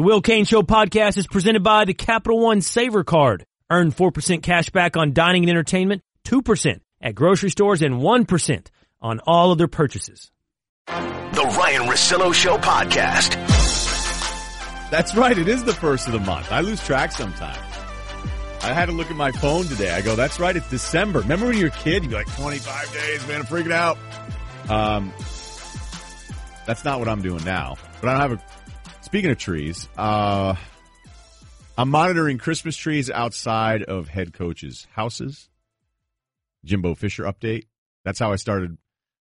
The Will Cain Show podcast is presented by the Capital One Saver Card. Earn 4% cash back on dining and entertainment, 2% at grocery stores, and 1% on all other purchases. The Ryen Russillo Show podcast. That's right. It is the first of the month. I lose track sometimes. I had to look at my phone today. I go, that's right. It's December. Remember when you were a kid? You'd be like, 25 days, man. I'm freaking out. Um, that's not what I'm doing now. But I don't have a, speaking of trees, uh, I'm monitoring Christmas trees outside of head coaches' houses. Jimbo Fisher update. That's how I started.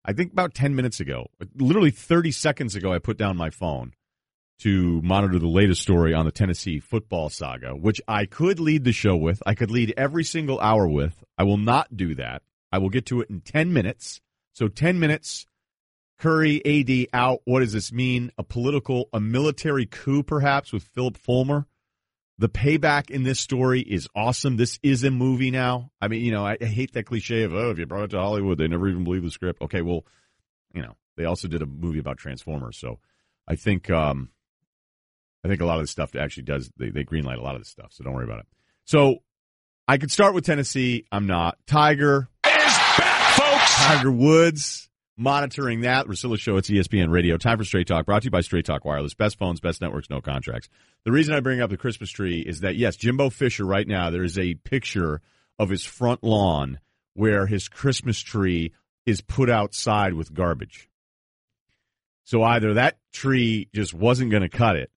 I think about 10 minutes ago, literally 30 seconds ago, I put down my phone to monitor the latest story on the Tennessee football saga, which I could lead the show with. I could lead every single hour with. I will not do that. I will get to it in 10 minutes. So 10 minutes. Currie, AD out. What does this mean? A political, a military coup, perhaps, with Phillip Fulmer. The payback in this story is awesome. This is a movie now. I mean, you know, I, I hate that cliche of, oh, if you brought it to Hollywood, they never even believe the script. Okay, well, you know, they also did a movie about Transformers. So I think, um, I think a lot of this stuff actually does, they, they greenlight a lot of this stuff. So don't worry about it. So I could start with Tennessee. I'm not. Tiger Is back, folks. Tiger Woods monitoring that. Russillo Show, it's ESPN Radio. Time for Straight Talk, brought to you by Straight Talk Wireless. Best phones, best networks, no contracts. The reason I bring up the Christmas tree is that, yes, Jimbo Fisher right now, there is a picture of his front lawn where his Christmas tree is put outside with garbage. So either that tree just wasn't going to cut it,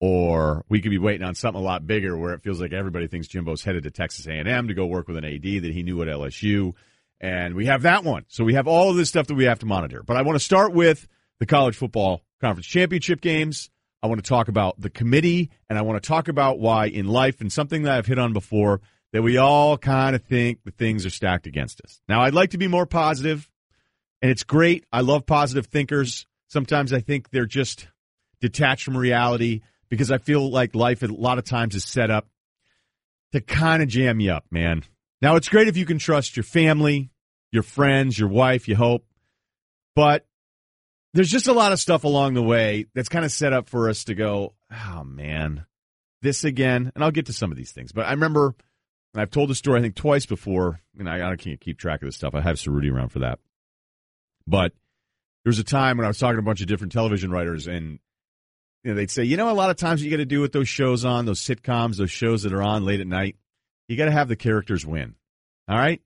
or we could be waiting on something a lot bigger where it feels like everybody thinks Jimbo's headed to Texas A&M to go work with an AD that he knew at LSU. And we have that one. So we have all of this stuff that we have to monitor. But I want to start with the college football conference championship games. I want to talk about the committee and I want to talk about why in life and something that I've hit on before that we all kind of think the things are stacked against us. Now I'd like to be more positive and it's great. I love positive thinkers. Sometimes I think they're just detached from reality because I feel like life a lot of times is set up to kind of jam you up, man. Now, it's great if you can trust your family, your friends, your wife, you hope, but there's just a lot of stuff along the way that's kind of set up for us to go, oh man, this again. And I'll get to some of these things, but I remember, and I've told the story I think twice before, and I, I can't keep track of this stuff. I have Cerruti around for that. But there was a time when I was talking to a bunch of different television writers, and you know, they'd say, you know, a lot of times you got to do with those shows on, those sitcoms, those shows that are on late at night you got to have the characters win. All right?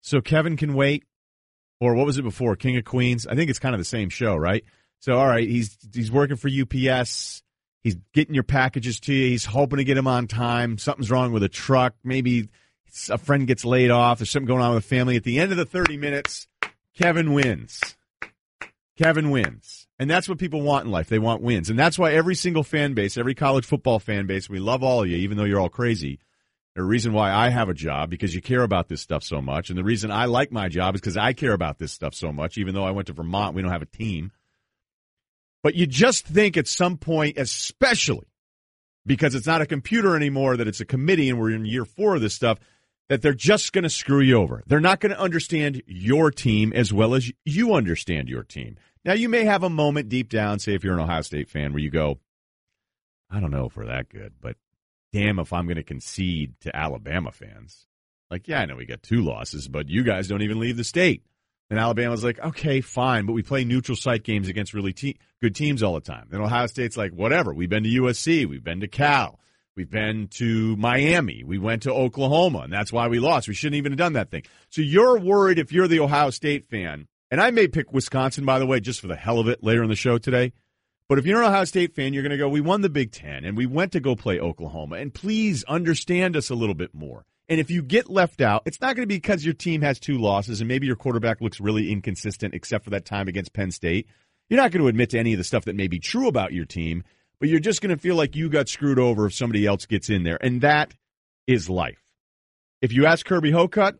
So Kevin can wait. Or what was it before? King of Queens? I think it's kind of the same show, right? So all right, he's he's working for UPS. He's getting your packages to you. He's hoping to get them on time. Something's wrong with a truck. Maybe a friend gets laid off. There's something going on with the family. At the end of the 30 minutes, Kevin wins. Kevin wins. And that's what people want in life. They want wins. And that's why every single fan base, every college football fan base, we love all of you, even though you're all crazy. The reason why I have a job because you care about this stuff so much, and the reason I like my job is because I care about this stuff so much. Even though I went to Vermont, we don't have a team. But you just think at some point, especially because it's not a computer anymore, that it's a committee, and we're in year four of this stuff, that they're just going to screw you over. They're not going to understand your team as well as you understand your team. Now, you may have a moment deep down, say if you're an Ohio State fan, where you go, I don't know if we're that good, but damn if I'm going to concede to Alabama fans. Like, yeah, I know we got two losses, but you guys don't even leave the state. And Alabama's like, okay, fine, but we play neutral site games against really te- good teams all the time. And Ohio State's like, whatever. We've been to USC, we've been to Cal, we've been to Miami, we went to Oklahoma, and that's why we lost. We shouldn't even have done that thing. So you're worried if you're the Ohio State fan, and I may pick Wisconsin, by the way, just for the hell of it later in the show today. But if you're an Ohio State fan, you're going to go, we won the Big Ten and we went to go play Oklahoma. And please understand us a little bit more. And if you get left out, it's not going to be because your team has two losses and maybe your quarterback looks really inconsistent except for that time against Penn State. You're not going to admit to any of the stuff that may be true about your team, but you're just going to feel like you got screwed over if somebody else gets in there. And that is life. If you ask Kirby Hocutt,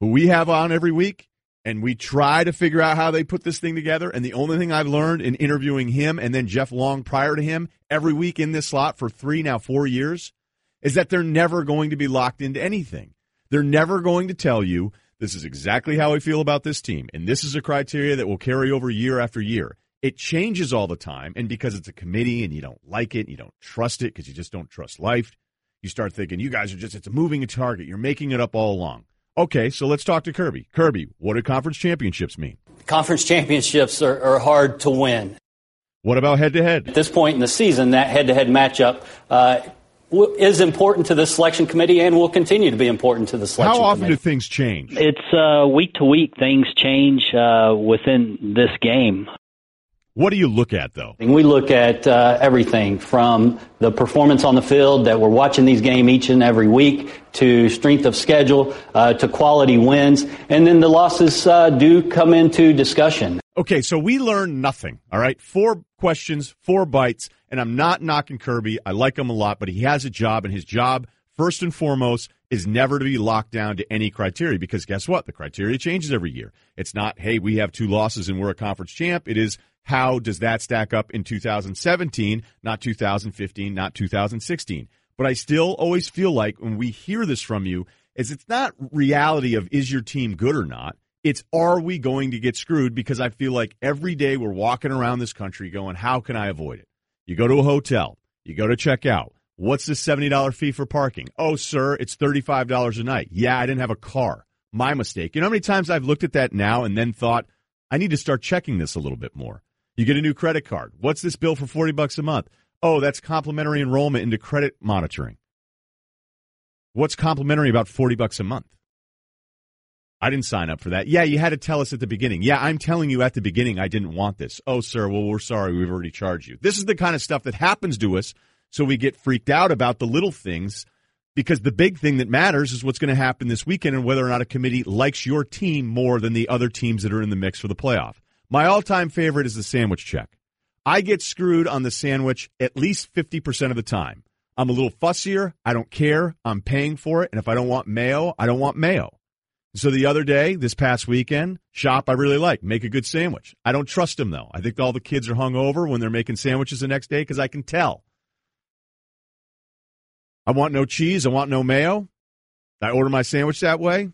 who we have on every week, and we try to figure out how they put this thing together. And the only thing I've learned in interviewing him and then Jeff Long prior to him every week in this slot for three, now four years, is that they're never going to be locked into anything. They're never going to tell you this is exactly how I feel about this team. And this is a criteria that will carry over year after year. it changes all the time. And because it's a committee and you don't like it, and you don't trust it because you just don't trust life, you start thinking, you guys are just, it's a moving target. You're making it up all along. Okay, so let's talk to Kirby. Kirby, what do conference championships mean? Conference championships are, are hard to win. What about head to head? At this point in the season, that head to head matchup uh, is important to the selection committee and will continue to be important to the selection committee. How often committee. do things change? It's uh, week to week. Things change uh, within this game. What do you look at, though? We look at uh, everything from the performance on the field that we're watching these games each and every week to strength of schedule uh, to quality wins. And then the losses uh, do come into discussion. Okay, so we learn nothing. All right, four questions, four bites, and I'm not knocking Kirby. I like him a lot, but he has a job, and his job, first and foremost, is never to be locked down to any criteria because guess what? The criteria changes every year. It's not, hey, we have two losses and we're a conference champ. It is, how does that stack up in 2017, not 2015, not 2016? But I still always feel like when we hear this from you, is it's not reality of is your team good or not. It's are we going to get screwed? Because I feel like every day we're walking around this country going, how can I avoid it? You go to a hotel, you go to check out. What's the $70 fee for parking? Oh, sir, it's $35 a night. Yeah, I didn't have a car. My mistake. You know how many times I've looked at that now and then thought, I need to start checking this a little bit more. You get a new credit card. What's this bill for 40 bucks a month? Oh, that's complimentary enrollment into credit monitoring. What's complimentary about 40 bucks a month? I didn't sign up for that. Yeah, you had to tell us at the beginning. Yeah, I'm telling you at the beginning I didn't want this. Oh, sir, well, we're sorry. We've already charged you. This is the kind of stuff that happens to us. So we get freaked out about the little things because the big thing that matters is what's going to happen this weekend and whether or not a committee likes your team more than the other teams that are in the mix for the playoff. My all time favorite is the sandwich check. I get screwed on the sandwich at least 50% of the time. I'm a little fussier. I don't care. I'm paying for it. And if I don't want mayo, I don't want mayo. So the other day, this past weekend, shop I really like. Make a good sandwich. I don't trust them though. I think all the kids are hung over when they're making sandwiches the next day because I can tell. I want no cheese. I want no mayo. I order my sandwich that way.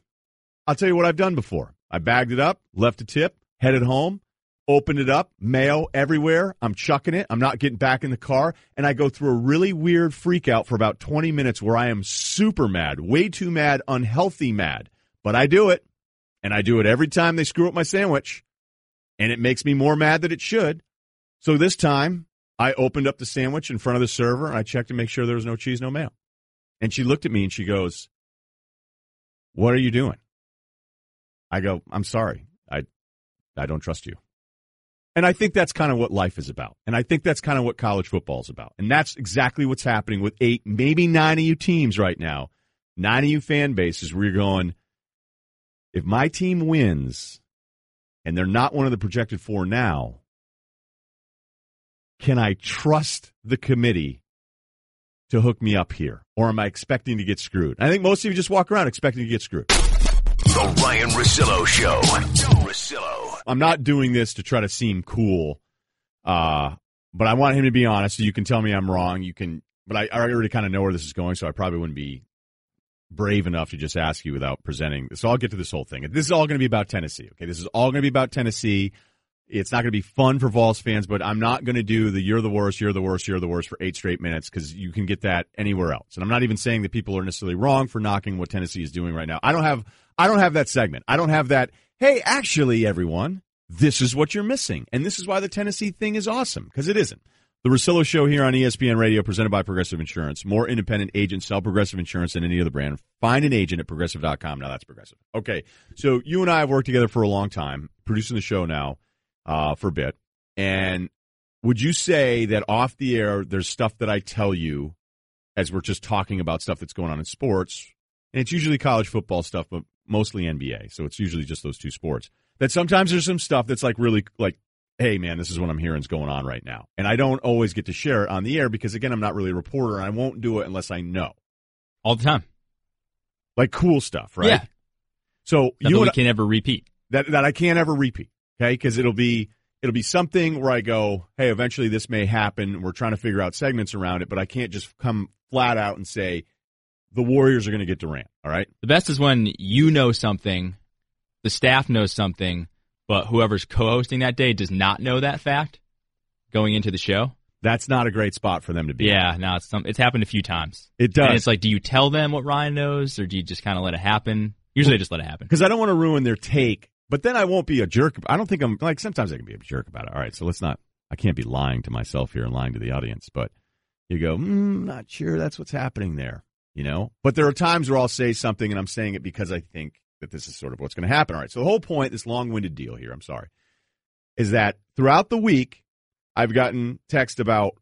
I'll tell you what I've done before. I bagged it up, left a tip, headed home, opened it up, mayo everywhere. I'm chucking it. I'm not getting back in the car. And I go through a really weird freak out for about 20 minutes where I am super mad, way too mad, unhealthy mad. But I do it. And I do it every time they screw up my sandwich. And it makes me more mad than it should. So this time, I opened up the sandwich in front of the server and I checked to make sure there was no cheese, no mayo. And she looked at me and she goes, What are you doing? I go, I'm sorry. I I don't trust you. And I think that's kind of what life is about. And I think that's kind of what college football is about. And that's exactly what's happening with eight, maybe nine of you teams right now, nine of you fan bases where you're going, if my team wins and they're not one of the projected four now, can I trust the committee to hook me up here? Or am I expecting to get screwed? I think most of you just walk around expecting to get screwed. The Ryen Russillo Show. Russillo. I'm not doing this to try to seem cool, uh, but I want him to be honest. You can tell me I'm wrong. You can, but I, I already kind of know where this is going, so I probably wouldn't be brave enough to just ask you without presenting. So I'll get to this whole thing. This is all going to be about Tennessee. Okay, this is all going to be about Tennessee. It's not going to be fun for Vols fans, but I'm not going to do the "you're the worst, you're the worst, you're the worst" for eight straight minutes because you can get that anywhere else. And I'm not even saying that people are necessarily wrong for knocking what Tennessee is doing right now. I don't have I don't have that segment. I don't have that. Hey, actually, everyone, this is what you're missing, and this is why the Tennessee thing is awesome because it isn't. The Russillo Show here on ESPN Radio, presented by Progressive Insurance. More independent agents sell Progressive Insurance than any other brand. Find an agent at progressive.com. Now that's Progressive. Okay, so you and I have worked together for a long time, producing the show now uh, for a bit. And would you say that off the air, there's stuff that I tell you as we're just talking about stuff that's going on in sports, and it's usually college football stuff, but mostly NBA. So it's usually just those two sports. That sometimes there's some stuff that's like really like, hey man, this is what I'm hearing is going on right now, and I don't always get to share it on the air because again, I'm not really a reporter, and I won't do it unless I know, all the time. like cool stuff, right? Yeah. So That you we and can never repeat. that that I can't ever repeat. Okay, because it'll be it'll be something where I go, hey, eventually this may happen. We're trying to figure out segments around it, but I can't just come flat out and say the Warriors are going to get Durant. All right, The best is when you know something, the staff knows something, but whoever's co-hosting that day does not know that fact going into the show. That's not a great spot for them to be. Yeah, no, it's some, it's happened a few times. It does. And it's like, do you tell them what Ryen knows, or do you just kind of let it happen? Usually, I just let it happen. because I don't want to ruin their take. But then I won't be a jerk. I don't think I'm like sometimes I can be a jerk about it. All right, so let's not. I can't be lying to myself here and lying to the audience. But you go, mm, not sure that's what's happening there. You know. But there are times where I'll say something and I'm saying it because I think that this is sort of what's going to happen. All right. So the whole point, this long-winded deal here. I'm sorry, is that throughout the week I've gotten text about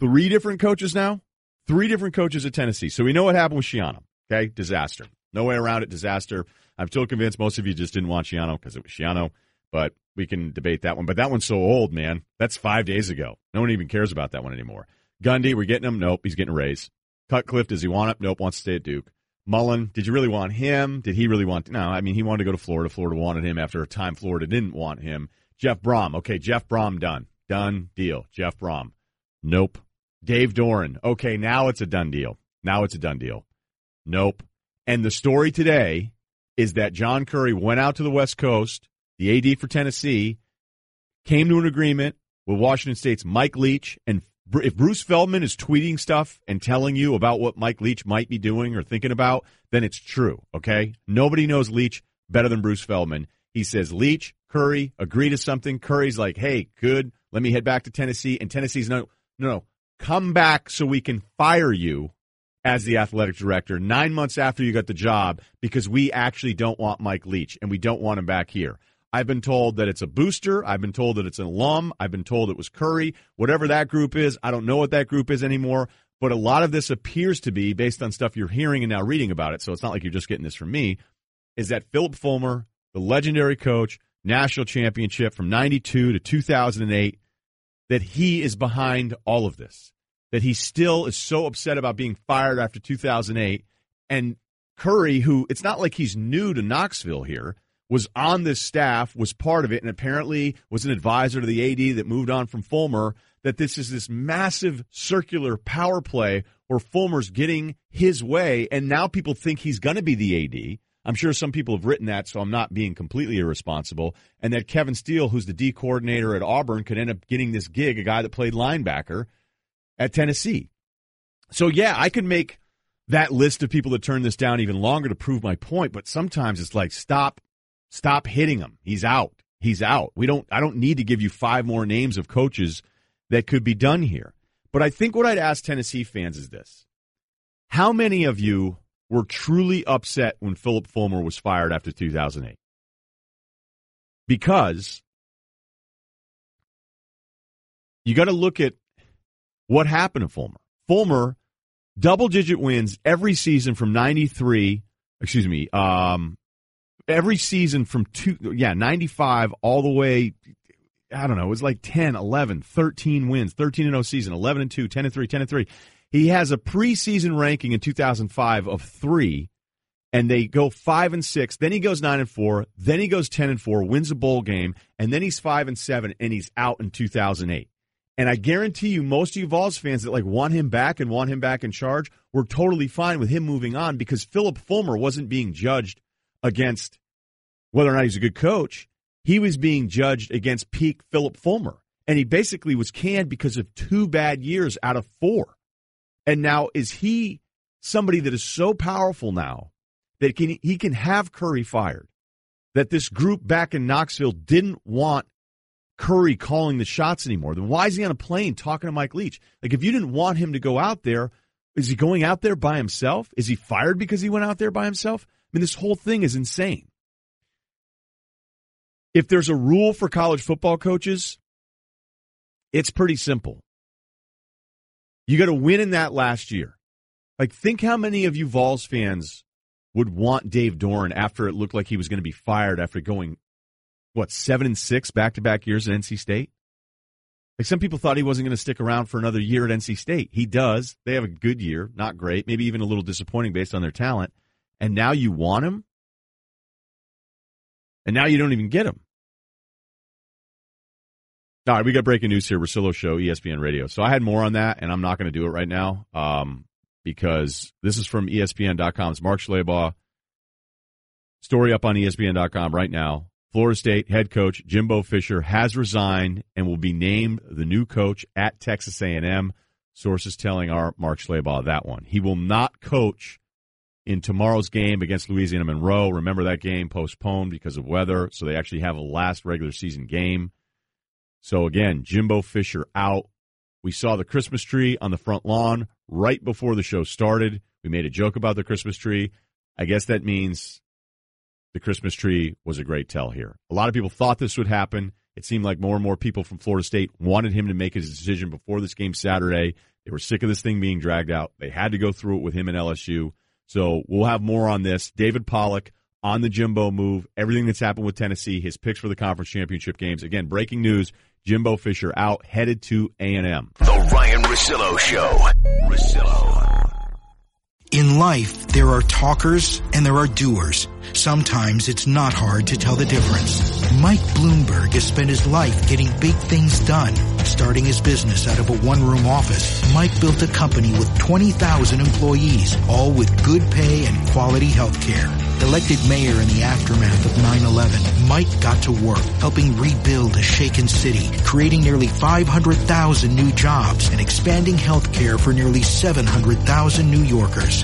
three different coaches now, three different coaches at Tennessee. So we know what happened with Schiano. Okay, disaster. No way around it. Disaster. I'm still convinced most of you just didn't want Schiano because it was Schiano, but we can debate that one. But that one's so old, man. That's five days ago. No one even cares about that one anymore. Gundy, we're getting him. Nope, he's getting a raise. Cutcliffe, does he want it? Nope, wants to stay at Duke. Mullen, did you really want him? Did he really want? No, I mean he wanted to go to Florida. Florida wanted him after a time Florida didn't want him. Jeff Brohm, okay, Jeff Brohm done, done deal. Jeff Brohm, nope. Dave Doeren, okay, now it's a done deal. Now it's a done deal. Nope. And the story today is that John Currie went out to the West Coast, the AD for Tennessee, came to an agreement with Washington State's Mike Leach. And if Bruce Feldman is tweeting stuff and telling you about what Mike Leach might be doing or thinking about, then it's true, okay? Nobody knows Leach better than Bruce Feldman. He says, Leach, Currie, agree to something. Currie's like, hey, good, let me head back to Tennessee. And Tennessee's no, no, no, come back so we can fire you as the athletic director nine months after you got the job because we actually don't want Mike Leach and we don't want him back here. I've been told that it's a booster. I've been told that it's an alum. I've been told it was Currie. Whatever that group is, I don't know what that group is anymore. But a lot of this appears to be based on stuff you're hearing and now reading about it. So it's not like you're just getting this from me. Is that Phillip Fulmer, the legendary coach, national championship from 92 to 2008, that he is behind all of this? That he still is so upset about being fired after 2008. And Currie, who it's not like he's new to Knoxville here, was on this staff, was part of it, and apparently was an advisor to the AD that moved on from Fulmer. That this is this massive circular power play where Fulmer's getting his way, and now people think he's going to be the AD. I'm sure some people have written that, so I'm not being completely irresponsible. And that Kevin Steele, who's the D coordinator at Auburn, could end up getting this gig, a guy that played linebacker at Tennessee. So, yeah, I could make that list of people that turn this down even longer to prove my point, but sometimes it's like, stop Stop hitting him. He's out. He's out. We don't I don't need to give you five more names of coaches that could be done here. But I think what I'd ask Tennessee fans is this. How many of you were truly upset when Phillip Fulmer was fired after 2008? Because you got to look at what happened to Fulmer. Fulmer double digit wins every season from 93, excuse me, um, every season from two, yeah, 95 all the way, I don't know, it was like 10, 11, 13 wins, 13 and 0 season, 11 and 2, 10 and 3, 10 and 3. He has a preseason ranking in 2005 of three, and they go five and six. Then he goes nine and four. Then he goes 10 and four, wins a bowl game, and then he's five and seven, and he's out in 2008. And I guarantee you, most of you Vols fans that like want him back and want him back in charge were totally fine with him moving on because Phillip Fulmer wasn't being judged against whether or not he's a good coach. He was being judged against peak Phillip Fulmer. And he basically was canned because of two bad years out of four. And now is he somebody that is so powerful now that can, he can have Currie fired? That this group back in Knoxville didn't want Currie calling the shots anymore. Then why is he on a plane talking to Mike Leach? Like if you didn't want him to go out there, is he going out there by himself? Is he fired because he went out there by himself? Mean, this whole thing is insane. If there's a rule for college football coaches, it's pretty simple. You got to win in that last year. Like, think how many of you Vols fans would want Dave Doeren after it looked like he was going to be fired after going, what, seven and six back to back years at NC State? Like, some people thought he wasn't going to stick around for another year at NC State. He does. They have a good year, not great, maybe even a little disappointing based on their talent. And now you want him? And now you don't even get him. All right, we got breaking news here. Russillo Show, ESPN Radio. So I had more on that, and I'm not going to do it right now um, because this is from ESPN.com's Mark Schlabach. Story up on ESPN.com right now. Florida State head coach Jimbo Fisher has resigned and will be named the new coach at Texas A&M. Sources telling our Mark Schlabach that one. He will not coach in tomorrow's game against Louisiana Monroe. Remember that game postponed because of weather, so they actually have a last regular season game. So again, Jimbo Fisher out. We saw the Christmas tree on the front lawn right before the show started. We made a joke about the Christmas tree. I guess that means the Christmas tree was a great tell here. A lot of people thought this would happen. It seemed like more and more people from Florida State wanted him to make his decision before this game Saturday. They were sick of this thing being dragged out. They had to go through it with him and LSU. So we'll have more on this. David Pollack on the Jimbo move, everything that's happened with Tennessee, his picks for the conference championship games. Again, breaking news: Jimbo Fisher out, headed to A and M. The Ryen Russillo Show. Russillo. In life, there are talkers and there are doers. Sometimes it's not hard to tell the difference. Mike Bloomberg has spent his life getting big things done. Starting his business out of a one-room office, Mike built a company with 20,000 employees, all with good pay and quality health care. Elected mayor in the aftermath of 9-11, Mike got to work helping rebuild a shaken city, creating nearly 500,000 new jobs and expanding health care for nearly 700,000 New Yorkers.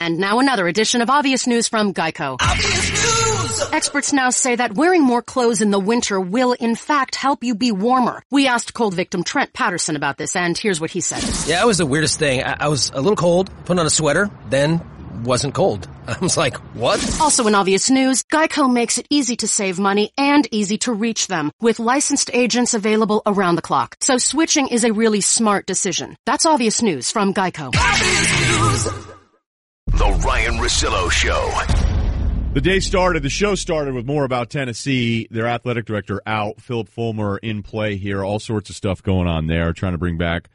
And now another edition of Obvious News from Geico. Obvious News! Experts now say that wearing more clothes in the winter will in fact help you be warmer. We asked cold victim Trent Patterson about this and here's what he said. Yeah, it was the weirdest thing. I, I was a little cold, put on a sweater, then wasn't cold. I was like, what? Also in obvious news, Geico makes it easy to save money and easy to reach them with licensed agents available around the clock. So switching is a really smart decision. That's obvious news from Geico. The Ryen Russillo Show. The day started, the show started with more about Tennessee. Their athletic director out, Phillip Fulmer in play here, all sorts of stuff going on there, trying to bring back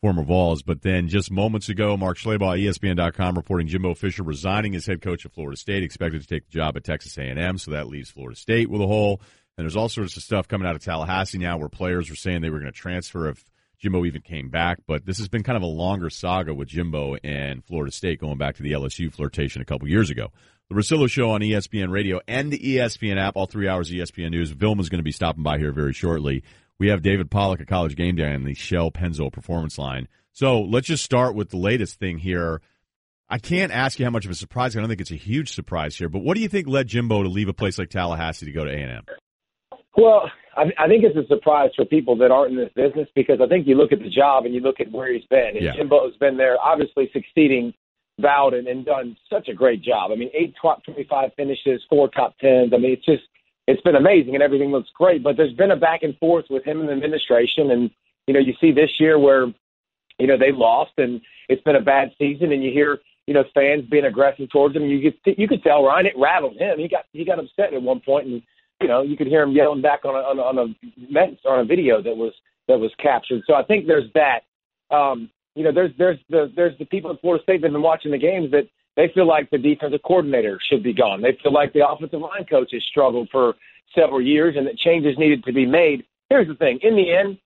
former Vols. But then just moments ago, Mark Schlabach, ESPN.com, reporting Jimbo Fisher resigning as head coach of Florida State, expected to take the job at Texas A&M, so that leaves Florida State with a hole. And there's all sorts of stuff coming out of Tallahassee now where players were saying they were going to transfer if Jimbo even came back. But this has been kind of a longer saga with Jimbo and Florida State going back to the LSU flirtation a couple years ago. The Russillo Show on ESPN Radio and the ESPN app, all three hours of ESPN News. Vilma's going to be stopping by here very shortly. We have David Pollack at College Game Day on the Shell Pennzoil Performance Line. So let's just start with the latest thing here. I can't ask you how much of a surprise. I don't think it's a huge surprise here, but what do you think led Jimbo to leave a place like Tallahassee to go to A&M? Well, I, I think it's a surprise for people that aren't in this business because I think you look at the job and you look at where he's been. And Yeah. Jimbo's been there, obviously succeeding Bowden and done such a great job. I mean, eight top 25 finishes, four top tens. I mean, it's just, it's been amazing and everything looks great. But there's been a back and forth with him and the administration. And, you know, you see this year where, you know, they lost and it's been a bad season and you hear, you know, fans being aggressive towards him. You could, you could tell Ryen, it rattled him. He got, he got upset at one point and, you know, you could hear him yelling back on a, on a, on a, on a video that was, that was captured. So I think there's that. Um, you know, there's there's the there's the people at Florida State that have been watching the games that they feel like the defensive coordinator should be gone. They feel like the offensive line coach has struggled for several years and that changes needed to be made. Here's the thing: in the end,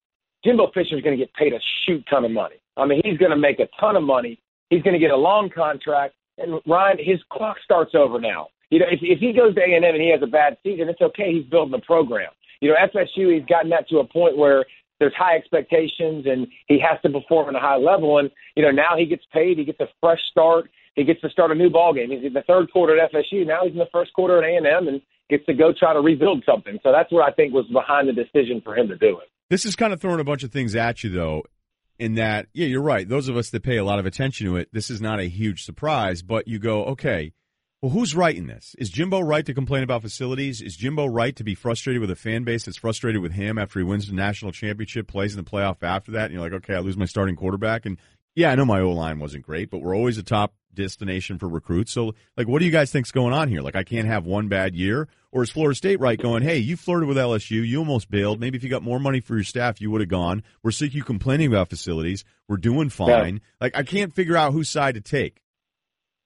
Jimbo Fisher is going to get paid a shoot ton of money. I mean, he's going to make a ton of money. He's going to get a long contract. And Ryen, his clock starts over now. You know, if, if he goes to A and M and he has a bad season, it's okay. He's building a program. You know, FSU, he's gotten that to a point where there's high expectations and he has to perform at a high level. And, you know, now he gets paid. He gets a fresh start. He gets to start a new ball game. He's in the third quarter at FSU. Now he's in the first quarter at A&M and gets to go try to rebuild something. So that's what I think was behind the decision for him to do it. This is kind of throwing a bunch of things at you, though, in that, yeah, you're right. Those of us that pay a lot of attention to it, this is not a huge surprise, but you go, okay, well, who's right in this? Is Jimbo right to complain about facilities? Is Jimbo right to be frustrated with a fan base that's frustrated with him after he wins the national championship, plays in the playoff after that, and you're like, okay, I lose my starting quarterback? And yeah, I know my O line wasn't great, but we're always a top destination for recruits. So, like, what do you guys think's going on here? Like, I can't have one bad year, or is Florida State right going, hey, you flirted with LSU, you almost bailed. Maybe if you got more money for your staff, you would have gone. We're sick of you complaining about facilities. We're doing fine. Yeah. Like, I can't figure out whose side to take.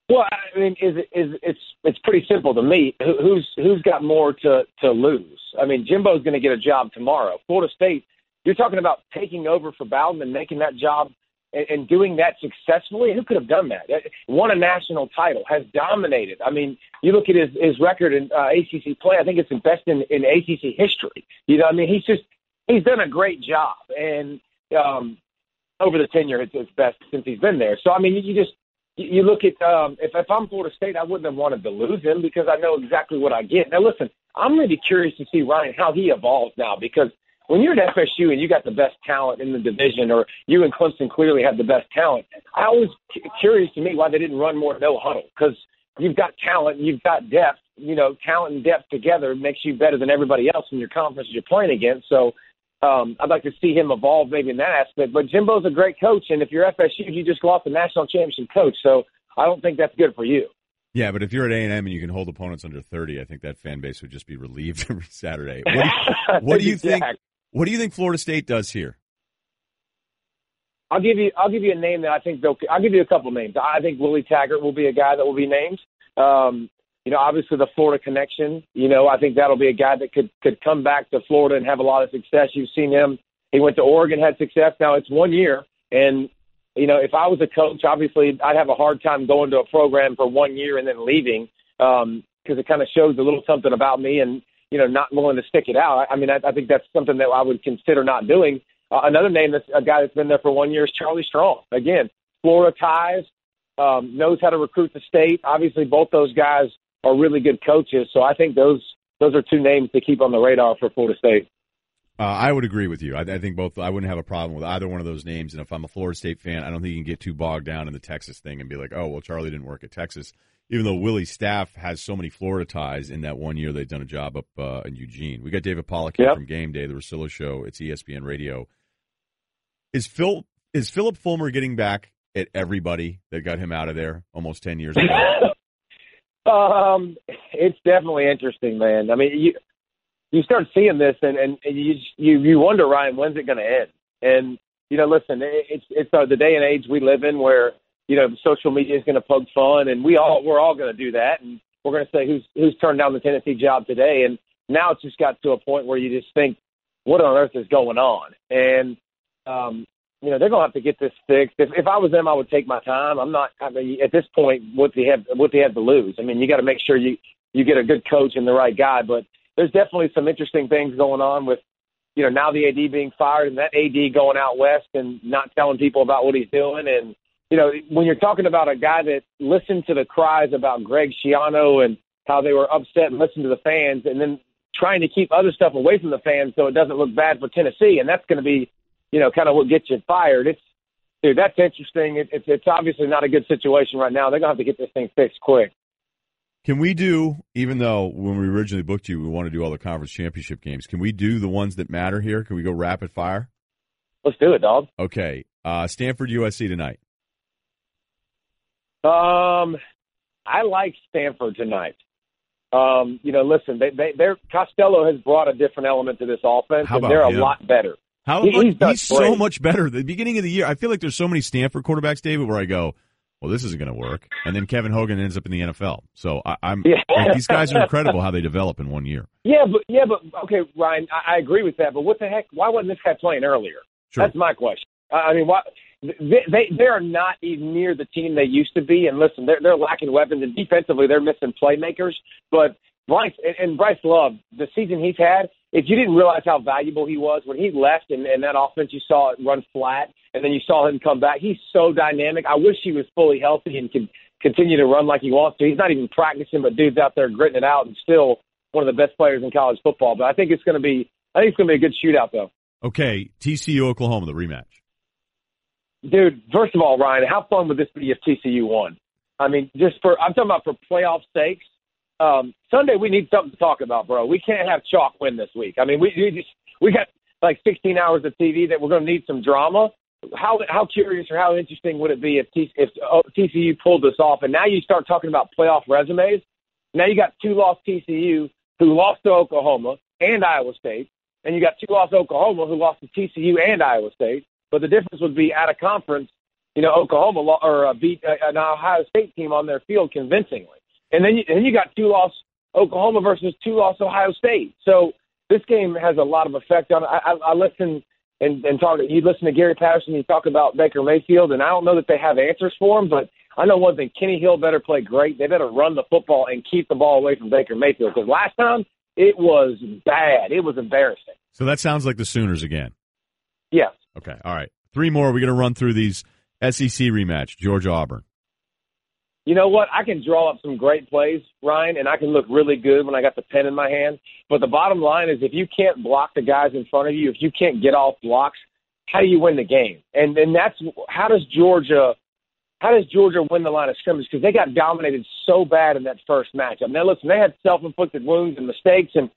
Well, I mean, is is it's it's pretty simple to me. Who's who's got more to to lose? I mean, Jimbo's going to get a job tomorrow. Florida State, you're talking about taking over for Bowden and making that job and, and doing that successfully. Who could have done that? Won a national title, has dominated. I mean, you look at his his record in uh, ACC play. I think it's the best in in ACC history. You know, I mean, he's just he's done a great job, and um, over the tenure, it's his best since he's been there. So, I mean, you just you look at um, if if I'm Florida State, I wouldn't have wanted to lose him because I know exactly what I get. Now, listen, I'm really curious to see Ryen how he evolves now because when you're at FSU and you got the best talent in the division, or you and Clemson clearly have the best talent, I always curious to me why they didn't run more no huddle because you've got talent, you've got depth. You know, talent and depth together makes you better than everybody else in your conference you're playing against. So um, I'd like to see him evolve maybe in that aspect. But Jimbo's a great coach, and if you're FSU, you just lost the national championship coach. So I don't think that's good for you. Yeah, but if you're at A and M and you can hold opponents under 30, I think that fan base would just be relieved every Saturday. What do you, what do you think? What do you think Florida State does here? I'll give you I'll give you a name that I think they'll I'll give you a couple names. I think Willie Taggart will be a guy that will be named. Um, you know, obviously the Florida connection. You know, I think that'll be a guy that could could come back to Florida and have a lot of success. You've seen him. He went to Oregon, had success. Now it's one year, and you know, if I was a coach, obviously I'd have a hard time going to a program for one year and then leaving because um, it kind of shows a little something about me and you know not willing to stick it out. I mean, I, I think that's something that I would consider not doing. Uh, another name that's a guy that's been there for one year is Charlie Strong. Again, Florida ties, um, knows how to recruit the state. Obviously, both those guys are really good coaches. So I think those those are two names to keep on the radar for Florida State. Uh, I would agree with you. I, I, think both. I wouldn't have a problem with either one of those names. And if I'm a Florida State fan, I don't think you can get too bogged down in the Texas thing and be like, "Oh, well, Charlie didn't work at Texas." Even though Willie's staff has so many Florida ties, in that one year they've done a job up uh, in Eugene. We got David Pollack yep. from Game Day, the Russillo Show. It's ESPN Radio. Is Phil is Phillip Fulmer getting back at everybody that got him out of there almost ten years ago? Um, it's definitely interesting, man. I mean, you you start seeing this, and and you you you wonder, Ryen, when's it going to end? And you know, listen, it's it's uh, the day and age we live in where you know social media is going to poke fun, and we all we're all going to do that, and we're going to say who's who's turned down the Tennessee job today, and now it's just got to a point where you just think, what on earth is going on? And um, you know, they're gonna have to get this fixed. If if I was them, I would take my time. I'm not. I mean, at this point, what they have what they have to lose. I mean, you got to make sure you you get a good coach and the right guy. But there's definitely some interesting things going on with, you know, now the AD being fired and that AD going out west and not telling people about what he's doing. And you know, when you're talking about a guy that listened to the cries about Greg Schiano and how they were upset and listened to the fans, and then trying to keep other stuff away from the fans so it doesn't look bad for Tennessee, and that's going to be you know, kind of what gets you fired. It's dude, that's interesting. It, it's it's obviously not a good situation right now. They're gonna have to get this thing fixed quick. Can we do, even though when we originally booked you, we want to do all the conference championship games? Can we do the ones that matter here? Can we go rapid fire? Let's do it, dog. Okay, uh, Stanford USC tonight. Um, I like Stanford tonight. Um, you know, listen, they, they, they're Costello has brought a different element to this offense, and they're him? a lot better. How he, he's, he's so much better. The beginning of the year, I feel like there's so many Stanford quarterbacks, David, where I go, well, this isn't going to work. And then Kevin Hogan ends up in the NFL. So I, am yeah. like, these guys are incredible how they develop in one year. Yeah, but yeah, but okay, Ryen, I, I agree with that. But what the heck? Why wasn't this guy playing earlier? Sure. That's my question. I mean, why? They, they they are not even near the team they used to be. And listen, they're they're lacking weapons, and defensively they're missing playmakers. But Bryce and Bryce Love, the season he's had, if you didn't realize how valuable he was when he left and, and that offense, you saw it run flat, and then you saw him come back. He's so dynamic. I wish he was fully healthy and could continue to run like he wants to. He's not even practicing, but dude's out there gritting it out and still one of the best players in college football. But I think it's going to be, I think it's going to be a good shootout though. Okay, TCU Oklahoma, the rematch. Dude, first of all, Ryen, how fun would this be if TCU won? I mean, just for I'm talking about for playoff sakes um, Sunday we need something to talk about, bro. We can't have chalk win this week. I mean, we, we just we got like 16 hours of TV that we're going to need some drama. how how curious or how interesting would it be if T, if uh, TCU pulled this off? And now you start talking about playoff resumes. Now you got two lost TCU who lost to Oklahoma and Iowa State, and you got two lost Oklahoma who lost to TCU and Iowa State. But the difference would be out of conference. You know, Oklahoma lo- or uh, beat uh, an Ohio State team on their field convincingly, and then you, and you got two lost Oklahoma versus two lost Ohio State. So this game has a lot of effect on. I, I, I listen and and talk. You listen to Gary Patterson. You talk about Baker Mayfield, and I don't know that they have answers for him, but I know one thing: Kenny Hill better play great. They better run the football and keep the ball away from Baker Mayfield because last time it was bad. It was embarrassing. So that sounds like the Sooners again. Yes. Okay. All right. Three more. We're going to run through these SEC rematch. Georgia Auburn. You know what? I can draw up some great plays, Ryen, and I can look really good when I got the pen in my hand. But the bottom line is if you can't block the guys in front of you, if you can't get off blocks, how do you win the game? And and that's how does Georgia how does Georgia win the line of scrimmage? Because they got dominated so bad in that first matchup. Now listen, they had self inflicted wounds and mistakes and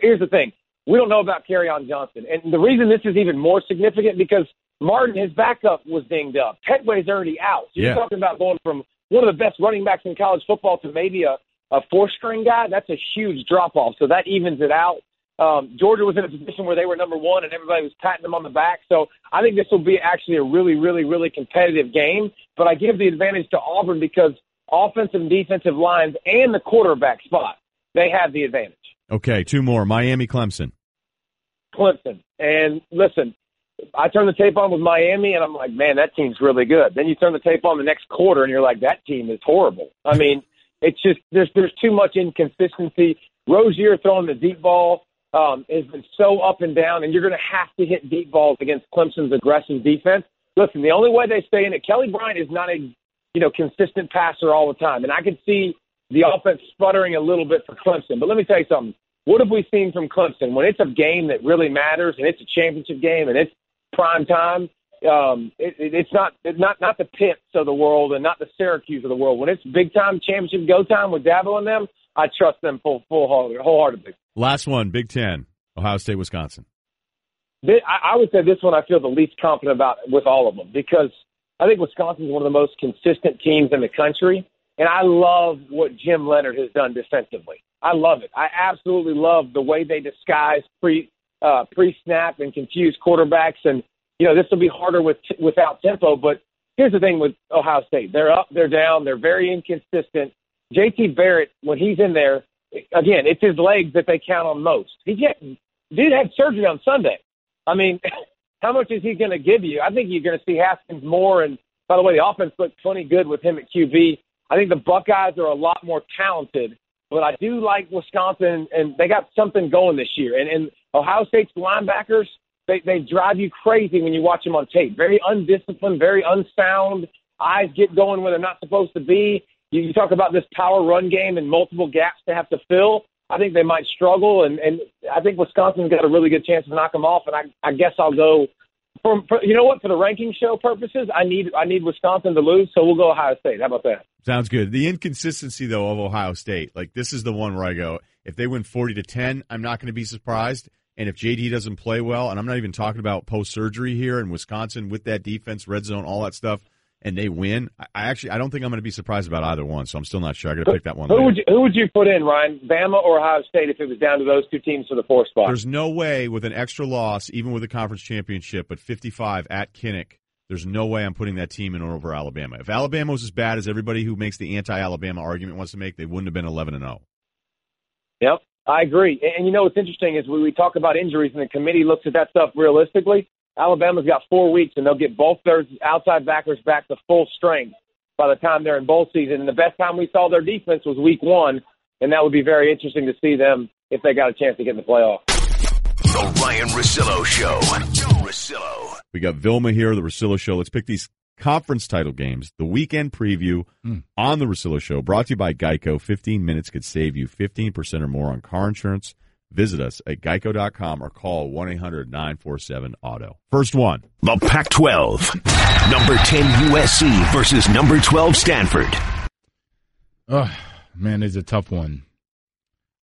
here's the thing. We don't know about on Johnson. And the reason this is even more significant because Martin, his backup, was dinged up. Pettway's already out. So yeah. you're talking about going from one of the best running backs in college football to maybe a, a four string guy, that's a huge drop off. So that evens it out. Um, Georgia was in a position where they were number one and everybody was patting them on the back. So I think this will be actually a really, really, really competitive game. But I give the advantage to Auburn because offensive and defensive lines and the quarterback spot, they have the advantage. Okay, two more. Miami, Clemson. Clemson. And listen, I turn the tape on with Miami, and I'm like, man, that team's really good. Then you turn the tape on the next quarter, and you're like, that team is horrible. I mean, it's just there's there's too much inconsistency. Rosier throwing the deep ball um, has been so up and down, and you're going to have to hit deep balls against Clemson's aggressive defense. Listen, the only way they stay in it, Kelly Bryant is not a you know consistent passer all the time, and I could see the offense sputtering a little bit for Clemson. But let me tell you something. What have we seen from Clemson when it's a game that really matters and it's a championship game and it's prime time. Um, it, it, it's not it's not not the Pitts of the world and not the Syracuse of the world. When it's big time championship go time with Dabo and them, I trust them full full wholeheartedly. Last one, Big Ten, Ohio State, Wisconsin. I, I would say this one I feel the least confident about with all of them because I think Wisconsin is one of the most consistent teams in the country, and I love what Jim Leonhard has done defensively. I love it. I absolutely love the way they disguise pre uh, pre-snap and confuse quarterbacks. And you know this will be harder with without tempo. But here's the thing with Ohio State: they're up, they're down, they're very inconsistent. JT Barrett, when he's in there, again, it's his legs that they count on most. He get, dude had surgery on Sunday. I mean, how much is he going to give you? I think you're going to see Haskins more. And by the way, the offense looked plenty good with him at QB. I think the Buckeyes are a lot more talented, but I do like Wisconsin, and they got something going this year. And, and Ohio State's linebackers, they, they drive you crazy when you watch them on tape. Very undisciplined, very unsound. Eyes get going where they're not supposed to be. You, you talk about this power run game and multiple gaps to have to fill. I think they might struggle, and, and I think Wisconsin's got a really good chance to knock them off. And I, I guess I'll go for, for you know what for the ranking show purposes. I need I need Wisconsin to lose, so we'll go Ohio State. How about that? Sounds good. The inconsistency though of Ohio State, like this is the one where I go. If they win forty to ten, I'm not going to be surprised. And if JD doesn't play well, and I'm not even talking about post surgery here in Wisconsin with that defense, red zone, all that stuff, and they win, I actually I don't think I'm going to be surprised about either one. So I'm still not sure. I got to pick that one. Who later. would you Who would you put in, Ryen? Bama or Ohio State if it was down to those two teams for the fourth spot? There's no way with an extra loss, even with a conference championship, but 55 at Kinnick. There's no way I'm putting that team in over Alabama. If Alabama was as bad as everybody who makes the anti-Alabama argument wants to make, they wouldn't have been 11 and 0. Yep. I agree. And you know what's interesting is when we talk about injuries and the committee looks at that stuff realistically, Alabama's got four weeks and they'll get both their outside backers back to full strength by the time they're in bowl season. And the best time we saw their defense was week one, and that would be very interesting to see them if they got a chance to get in the playoff. The Ryen Russillo Show. Russillo. We got Vilma here, the Russillo Show. Let's pick these conference title games. The weekend preview Mm. on the Russillo Show, brought to you by Geico. 15 minutes could save you 15% or more on car insurance. Visit us at geico.com or call 1 800 947 Auto. First one. The Pac 12. Number 10 USC versus number 12 Stanford. Oh man, it's a tough one.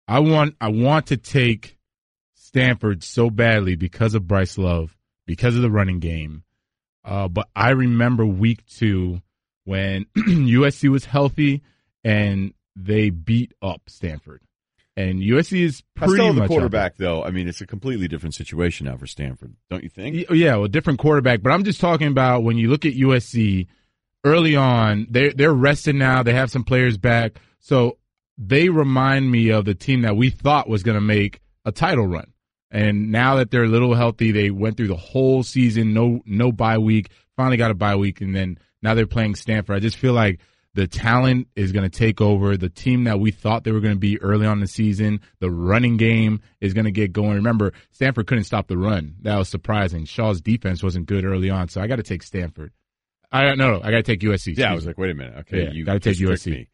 I want I want to take Stanford so badly because of Bryce Love, because of the running game. Uh, but I remember week two when USC was healthy and they beat up Stanford. And USC is pretty Costello, the much quarterback, though. I mean, it's a completely different situation now for Stanford, don't you think? Yeah, well, different quarterback. But I'm just talking about when you look at USC early on, they're they're rested now. They have some players back, so they remind me of the team that we thought was going to make a title run. And now that they're a little healthy, they went through the whole season, no no bye week. Finally got a bye week, and then now they're playing Stanford. I just feel like the talent is going to take over. The team that we thought they were going to be early on in the season, the running game is going to get going. Remember, Stanford couldn't stop the run. That was surprising. Shaw's defense wasn't good early on, so I got to take Stanford. I no, no, I got to take USC. Yeah, I was me. like, wait a minute. Okay, Yeah, you gotta take USC. me.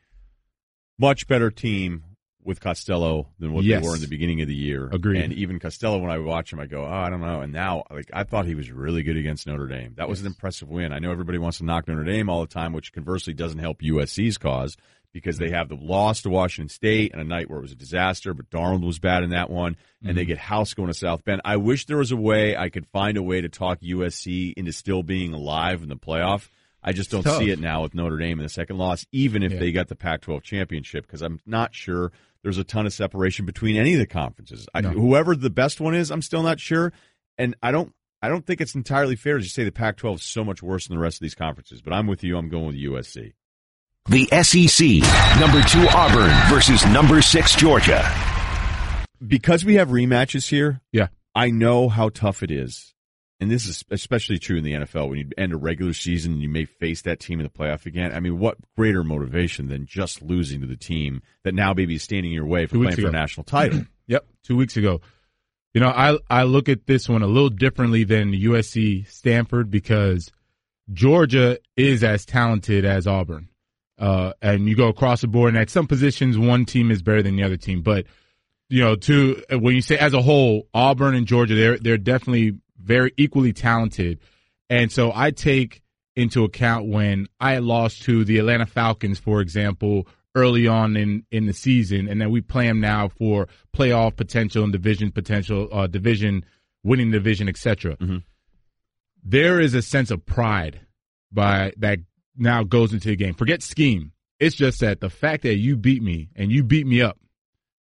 Much better team with Costello than what Yes. they were in the beginning of the year. Agreed. And even Costello, when I watch him, I go, oh, I don't know. And now, like, I thought he was really good against Notre Dame. That was an impressive win. I know everybody wants to knock Notre Dame all the time, which conversely doesn't help USC's cause because they have the loss to Washington State and a night where it was a disaster, but Darnold was bad in that one, and they Mhm. get House going to South Bend. I wish there was a way I could find a way to talk USC into still being alive in the playoff. I just don't see it now with Notre Dame in the second loss, even if Yeah. they got the Pac-12 championship, because I'm not sure there's a ton of separation between any of the conferences. I, No. Whoever the best one is, I'm still not sure, and I don't. I don't think it's entirely fair to just say the Pac-12 is so much worse than the rest of these conferences. But I'm with you. I'm going with USC. The SEC, number two Auburn versus number six Georgia. because we have rematches here. Yeah. I know how tough it is. And this is especially true in the NFL when you end a regular season and you may face that team in the playoff again. I mean, what greater motivation than just losing to the team that now maybe is standing in your way for Two playing for a national title? Yep, two weeks ago. You know, I I look at this one a little differently than USC Stanford because Georgia is as talented as Auburn. Uh, and you go across the board, and at some positions, one team is better than the other team. But you know, to when you say as a whole, Auburn and Georgia, they're they're definitely very equally talented. And so I take into account when I lost to the Atlanta Falcons, for example, early on in, in the season, and then we play them now for playoff potential and division potential, uh, division winning division, etc. There is a sense of pride by that now goes into the game. Forget scheme. It's just that the fact that you beat me and you beat me up,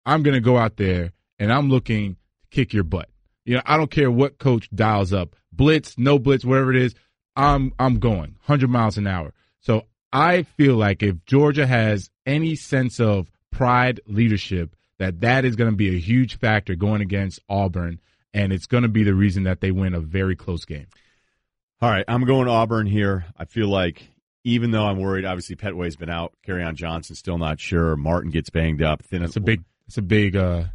I'm gonna go out there and I'm looking to kick your butt. You know, I don't care what coach dials up, blitz, no blitz, whatever it is. I'm I'm going 100 miles an hour. So I feel like if Georgia has any sense of pride, leadership, that that is going to be a huge factor going against Auburn, and it's going to be the reason that they win a very close game. All right, I'm going Auburn here. I feel like even though I'm worried, obviously Pettway's been out, on Johnson still not sure. Martin gets banged up. Then It's a big, it's a big uh,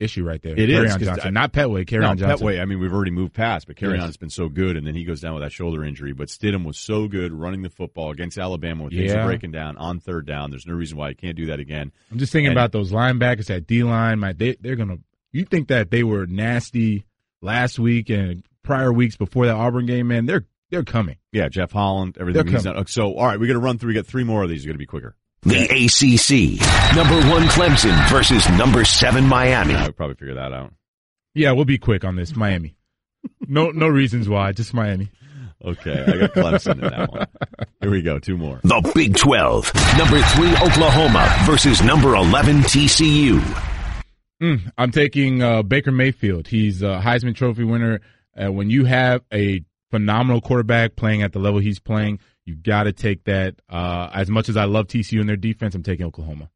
issue right there. It is, Kerryon 'cause Johnson, I- not Pettway. Carry no, on Johnson. Pettway, I mean, we've already moved past, but Kerryon Yes. has been so good, and then he goes down with that shoulder injury. But Stidham was so good running the football against Alabama when things Yeah. are breaking down on third down. There's no reason why he can't do that again. I'm just thinking And- about those linebackers at D line. My, they, they're gonna. You think that they were nasty last week and prior weeks before that Auburn game? Man, they're they're coming. Yeah, Jeff Holland, everything he's coming. done. So, all right, we got to run through. We got three more of these. Got to be quicker. The ACC, number one Clemson versus number seven Miami. I would probably figure that out. Yeah, we'll be quick on this. Miami. No, no reasons why. Just Miami. Okay, I got Clemson in that one. Here we go. Two more. The Big 12, number three Oklahoma versus number 11 TCU. Mm, I'm taking uh, Baker Mayfield. He's a Heisman Trophy winner. Uh, when you have a phenomenal quarterback playing at the level he's playing, you got to take that. Uh, as much as I love TCU and their defense, I'm taking Oklahoma.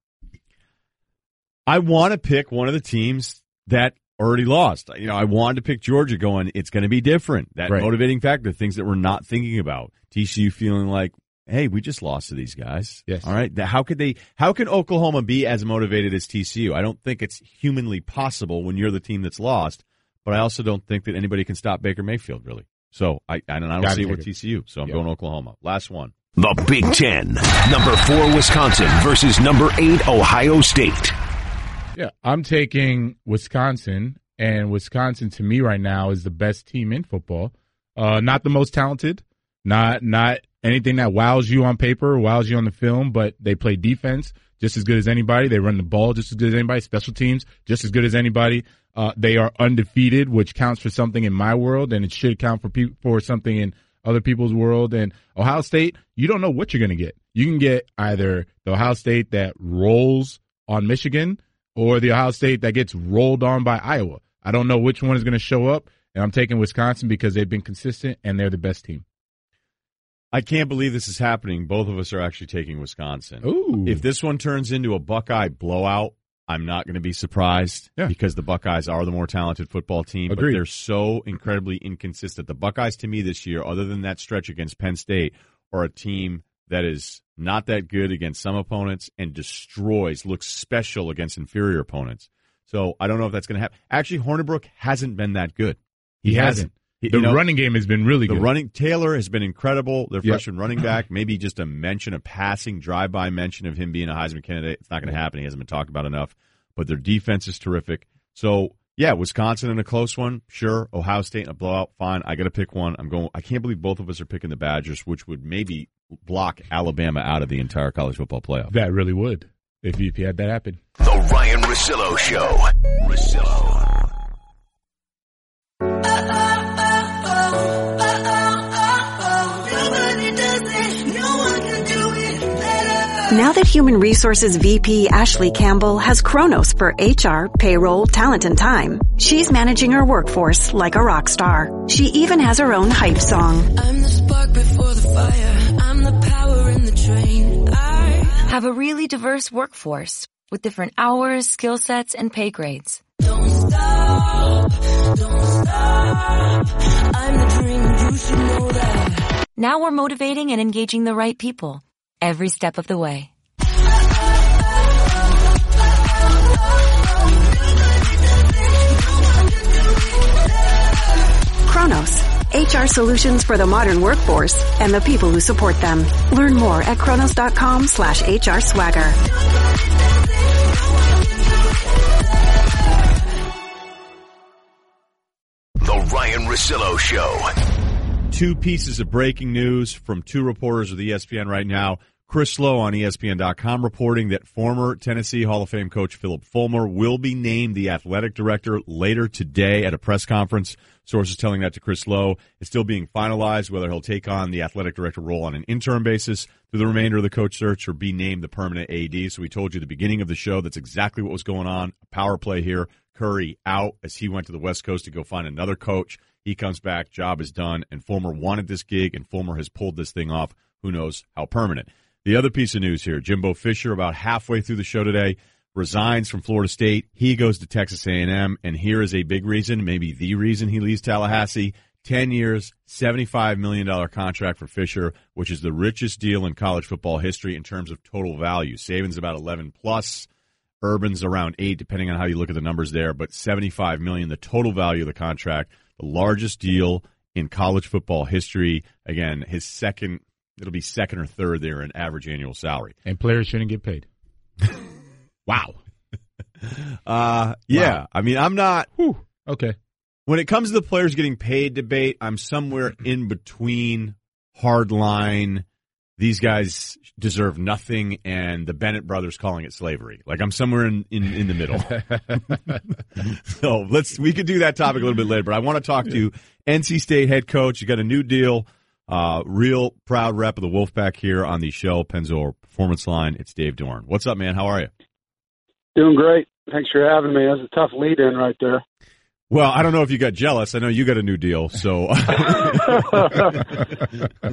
I want to pick one of the teams that already lost. You know, I wanted to pick Georgia going, it's going to be different. That Right. motivating factor, things that we're not thinking about. TCU feeling like, hey, we just lost to these guys. Yes. All right. How could they, how can Oklahoma be as motivated as TCU? I don't think it's humanly possible when you're the team that's lost, but I also don't think that anybody can stop Baker Mayfield, really. So I, I don't, I don't Gotta see it with it. TCU. So I'm Yeah. going Oklahoma. Last one. The Big Ten, number four Wisconsin versus number eight Ohio State. Yeah, I'm taking Wisconsin, and Wisconsin to me right now is the best team in football. Uh, not the most talented, not not anything that wows you on paper, wows you on the film, but they play defense just as good as anybody. They run the ball just as good as anybody. Special teams just as good as anybody. Uh, they are undefeated, which counts for something in my world, and it should count for pe- for something in other people's world. And Ohio State, you don't know what you're going to get. You can get either the Ohio State that rolls on Michigan or the Ohio State that gets rolled on by Iowa. I don't know which one is going to show up, and I'm taking Wisconsin because they've been consistent and they're the best team. I can't believe this is happening. Both of us are actually taking Wisconsin. Ooh. If this one turns into a Buckeye blowout, I'm not going to be surprised Yeah. because the Buckeyes are the more talented football team, but Agreed. they're so incredibly inconsistent. The Buckeyes, to me, this year, other than that stretch against Penn State, are a team that is not that good against some opponents and destroys, looks special against inferior opponents. So I don't know if that's going to happen. Actually, Hornibrook hasn't been that good. He hasn't. He- The you know, running game has been really the good. running Taylor has been incredible. Their Yep. freshman running back, maybe just a mention, a passing drive-by mention of him being a Heisman candidate. It's not going to happen. He hasn't been talked about enough. But their defense is terrific. So yeah, Wisconsin in a close one, sure. Ohio State in a blowout, fine. I got to pick one. I'm going. I can't believe both of us are picking the Badgers, which would maybe block Alabama out of the entire college football playoff. that really would if you, if you had that happen. The Ryen Russillo Show. Russillo. Now that Human Resources VP Ashley Campbell has Kronos for HR, payroll, talent, and time, she's managing her workforce like a rock star. She even has her own hype song. I'm the spark before the fire. I'm the power in the train. I Have a really diverse workforce with different hours, skill sets, and pay grades. don't stop, don't stop. I'm the dream, you should know. Now we're motivating and engaging the right people every step of the way. Kronos, HR solutions for the modern workforce and the people who support them. Learn more at kronos.com slash HR swagger. The Ryen Russillo Show. Two pieces of breaking news from two reporters with ESPN right now. Chris Low on ESPN.com reporting that former Tennessee Hall of Fame coach Phillip Fulmer will be named the athletic director later today at a press conference. Sources telling that to Chris Low. It's still being finalized whether he'll take on the athletic director role on an interim basis through the remainder of the coach search or be named the permanent AD. So we told you at the beginning of the show that's exactly what was going on. Power play here. Currie out as he went to the West Coast to go find another coach. He comes back, job is done, and Fulmer wanted this gig, and Fulmer has pulled this thing off. Who knows how permanent? The other piece of news here: Jimbo Fisher, about halfway through the show today, resigns from Florida State. He goes to Texas A&M, and here is a big reason, maybe the reason he leaves Tallahassee. Ten years, seventy-five million dollar contract for Fisher, which is the richest deal in college football history in terms of total value. Saban's about eleven plus. Urban's around eight, depending on how you look at the numbers there, but 75 million, the total value of the contract, the largest deal in college football history. Again, his second, it'll be second or third there in average annual salary. And players shouldn't get paid. wow. Uh, yeah. Wow. I mean, I'm not, Okay. when it comes to the players getting paid debate, I'm somewhere in between hardline. These guys deserve nothing, and the Bennett brothers calling it slavery. Like I'm somewhere in, in, in the middle. so let's we could do that topic a little bit later. But I want to talk to NC State head coach. You got a new deal. Uh, real proud rep of the Wolfpack here on the Shell Pennzoil Performance Line. It's Dave Doeren. What's up, man? How are you? Doing great. Thanks for having me. That was a tough lead in right there. Well, I don't know if you got jealous. I know you got a new deal, so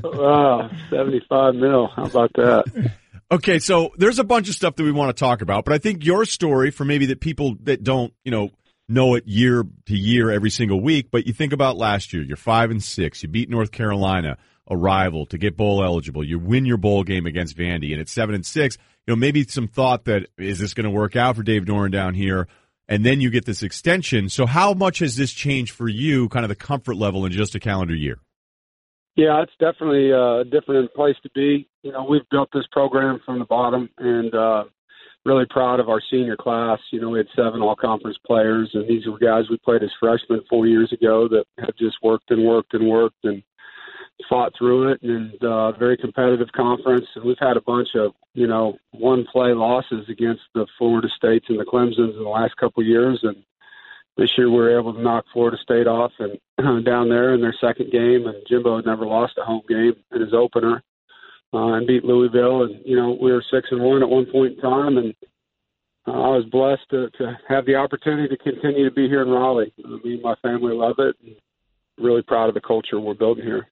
wow, 75 mil. How about that? Okay, so there's a bunch of stuff that we want to talk about, but I think your story for maybe that people that don't, you know, know it year to year every single week, but you think about last year, you're five and six, you beat North Carolina, a rival, to get bowl eligible, you win your bowl game against Vandy, and it's seven and six, you know, maybe some thought that is this going to work out for Dave Doeren down here? And then you get this extension. So how much has this changed for you, kind of the comfort level in just a calendar year? Yeah, it's definitely uh, a different place to be. You know, we've built this program from the bottom and uh, really proud of our senior class. You know, we had seven all conference players, and these were guys we played as freshmen four years ago that have just worked and worked and worked and fought through it and uh, very competitive conference. And we've had a bunch of, you know, one play losses against the Florida States and the Clemsons in the last couple of years. And this year we were able to knock Florida State off and down there in their second game, and Jimbo had never lost a home game in his opener, uh, and beat Louisville, and you know we were six and one at one point in time, and uh, I was blessed to, to have the opportunity to continue to be here in Raleigh. Uh, me and my family love it. And really proud of the culture we're building here.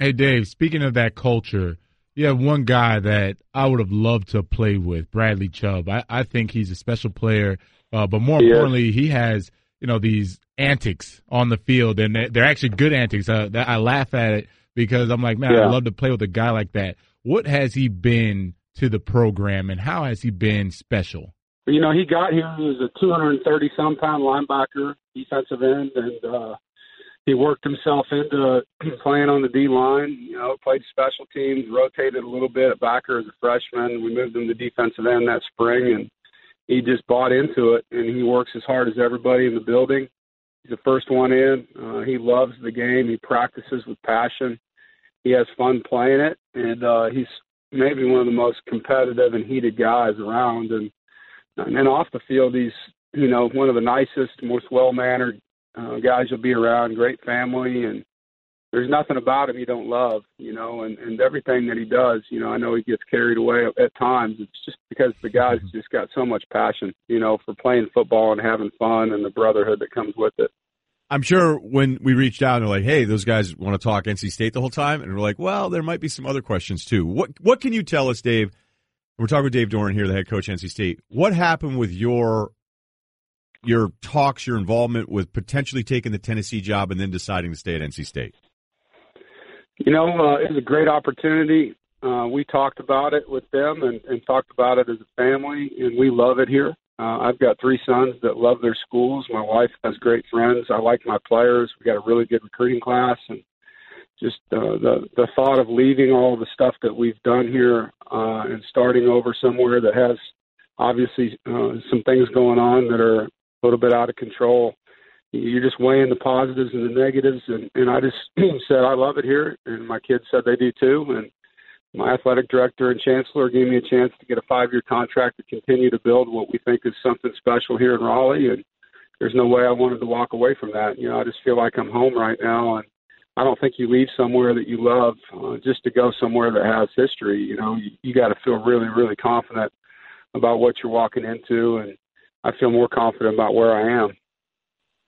Hey, Dave, speaking of that culture, you have one guy that I would have loved to play with, Bradley Chubb. I, I think he's a special player, uh, but more is. importantly, he has you know these antics on the field, and they're, they're actually good antics. Uh, I laugh at it because I'm like, man, Yeah. I'd love to play with a guy like that. What has he been to the program, and how has he been special? you know, he got here. He was a 230 some pound linebacker, defensive end, and uh, he worked himself into playing on the D line. You know, played special teams, rotated a little bit at backer as a freshman. We moved him to defensive end that spring, and he just bought into it. And he works as hard as everybody in the building. He's the first one in. Uh, he loves the game. He practices with passion. He has fun playing it, and uh, he's maybe one of the most competitive and heated guys around. And and off the field, he's you know one of the nicest, most well mannered uh, guys you'll be around. Great family, and there's nothing about him you don't love. You know, and and everything that he does. You know, I know he gets carried away at, times. It's just because the guy's just got so much passion. You know, for playing football and having fun and the brotherhood that comes with it. I'm sure when we reached out and they're like, "Hey, those guys want to talk NC State the whole time," and we're like, "Well, there might be some other questions too." What What can you tell us, Dave? We're talking with Dave Doeren here, the head coach at NC State. What happened with your your talks, your involvement with potentially taking the Tennessee job and then deciding to stay at NC State? You know, uh, it was a great opportunity. Uh, we talked about it with them and, and talked about it as a family, and we love it here. Uh, I've got three sons that love their schools. My wife has great friends. I like my players. We got a really good recruiting class, and just uh, the the thought of leaving all the stuff that we've done here uh, and starting over somewhere that has obviously uh, some things going on that are a little bit out of control. You're just weighing the positives and the negatives, and, and I just said I love it here, and my kids said they do too, and my athletic director and chancellor gave me a chance to get a five-year contract to continue to build what we think is something special here in Raleigh, and there's no way I wanted to walk away from that. You know, I just feel like I'm home right now, and I don't think you leave somewhere that you love uh, just to go somewhere that has history. You know, you, you got to feel really, really confident about what you're walking into, and I feel more confident about where I am.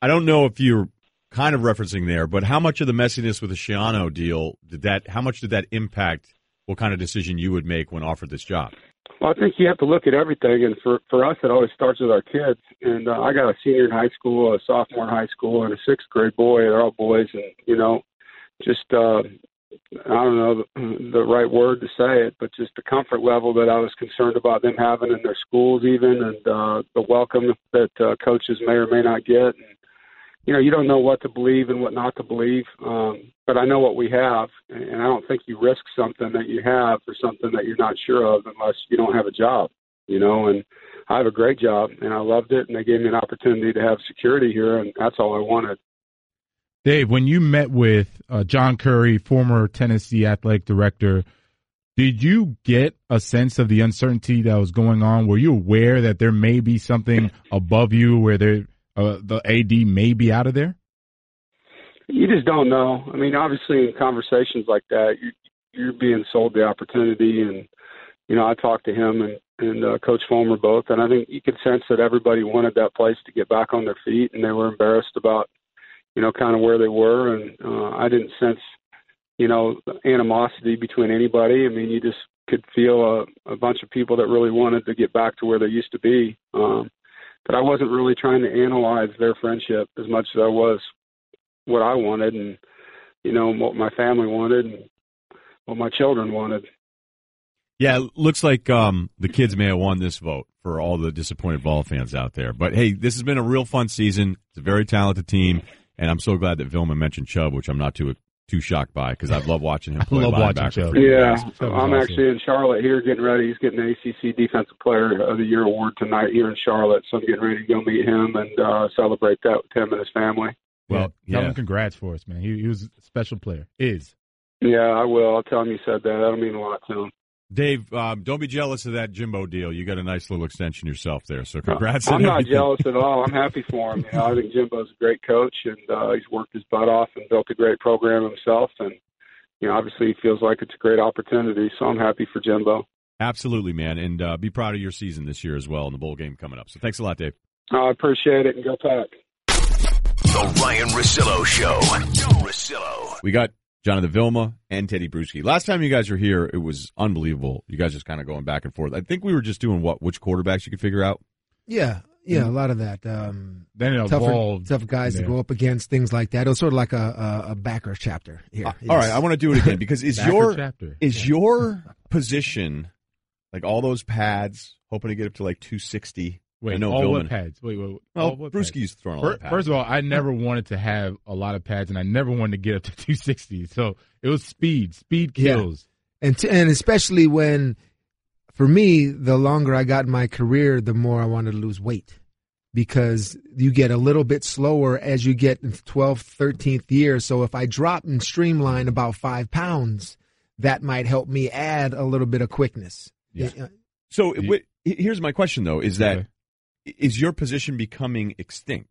I don't know if you're kind of referencing there, but how much of the messiness with the Schiano deal did that? How much did that impact what kind of decision you would make when offered this job? Well, I think you have to look at everything, and for for us, it always starts with our kids. And uh, I got a senior in high school, a sophomore in high school, and a sixth grade boy. They're all boys, and you know, just uh, I don't know the, right word to say it, but just the comfort level that I was concerned about them having in their schools, even, and uh, the welcome that uh, coaches may or may not get. And, you know, you don't know what to believe and what not to believe, um, but I know what we have, and I don't think you risk something that you have for something that you're not sure of unless you don't have a job. You know, and I have a great job, and I loved it, and they gave me an opportunity to have security here, and that's all I wanted. Dave, when you met with uh, John Currie, former Tennessee athletic director, did you get a sense of the uncertainty that was going on? Were you aware that there may be something above you where uh, the AD may be out of there? You just don't know. I mean, obviously, in conversations like that, you, you're being sold the opportunity, and you know, I talked to him and and uh, Coach Fulmer both, and I think you could sense that everybody wanted that place to get back on their feet, and they were embarrassed about, you know, kind of where they were, and uh, I didn't sense, you know, animosity between anybody. I mean, you just could feel a, a bunch of people that really wanted to get back to where they used to be. Um, but I wasn't really trying to analyze their friendship as much as I was what I wanted, and you know, what my family wanted, and what my children wanted. Yeah, looks like um, the kids may have won this vote for all the disappointed ball fans out there. But hey, this has been a real fun season. It's a very talented team, and I'm so glad that Vilma mentioned Chubb, which I'm not too too shocked by because I love watching him play love watching Chubb. Yeah, guys. I'm awesome. actually in Charlotte here getting ready. He's getting the ACC Defensive Player of the Year award tonight here in Charlotte, so I'm getting ready to go meet him and uh, celebrate that with him and his family. Well, yeah. Tell yeah. him congrats for us, man. He, he was a special player. Is. Yeah, I will. I'll tell him you said that. That'll mean a lot to him. Dave, um, don't be jealous of that Jimbo deal. You got a nice little extension yourself there. So congrats. I'm not everything. jealous at all. I'm happy for him. You know, I think Jimbo's a great coach, and uh, he's worked his butt off and built a great program himself. And you know, obviously, he feels like it's a great opportunity. So I'm happy for Jimbo. Absolutely, man, and uh, be proud of your season this year as well in the bowl game coming up. So thanks a lot, Dave. I appreciate it, and go Pack. The Ryen Russillo Show. Russillo. We got Jonathan Vilma and Teddy Bruschi. Last time you guys were here, it was unbelievable. You guys just kind of going back and forth. I think we were just doing what which quarterbacks you could figure out. Yeah, yeah, a lot of that. Um, Then it tougher, evolved. tough guys to go up against things like that. It was sort of like a a, a backer chapter here. Uh, All right, I want to do it again because is your chapter. is your position like all those pads, hoping to get up to like two sixty? Wait, I know all Vilman- what pads? Wait, wait. Well, all what pads? Bruschi's throwing a lot of pads. First of all, I never wanted to have a lot of pads, and I never wanted to get up to 260. So it was speed. Speed Yeah. kills. and t- and especially when, for me, the longer I got in my career, the more I wanted to lose weight, because you get a little bit slower as you get in 12th, 13th year. So if I drop and streamline about five pounds, that might help me add a little bit of quickness. Yeah. Uh, So wh- here's my question though: Is that is your position becoming extinct?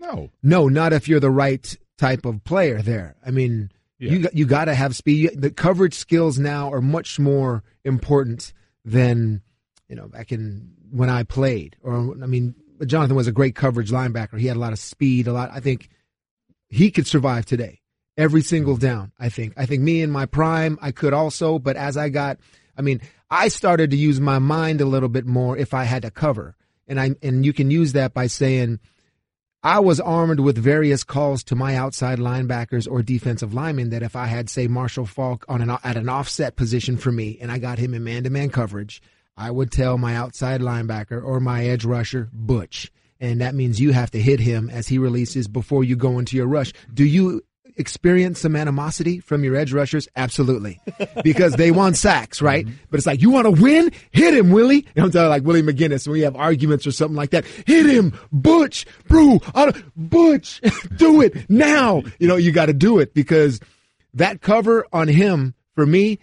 No. No, not if you're the right type of player there. I mean, you got- you got to have speed. The coverage skills now are much more important than you know back in when I played. Or I mean, Jonathan was a great coverage linebacker. He had a lot of speed. A lot. I think he could survive today. Every single down. I think. I think me in my prime, I could also. But as I got, I mean, I started to use my mind a little bit more if I had to cover. And I and you can use that by saying. I was armed with various calls to my outside linebackers or defensive linemen that if I had, say, Marshall Faulk on an at an offset position for me and I got him in man to man coverage, I would tell my outside linebacker or my edge rusher, Butch. And that means you have to hit him as he releases before you go into your rush. Do you experience some animosity from your edge rushers? Absolutely. Because they want sacks, right? Mm-hmm. But it's like, you want to win? Hit him, Willie. And I'm telling like Willie McGinest when we have arguments or something like that. Hit him, Butch, Brew, Butch, do it now. You know, you got to do it because that cover on him for me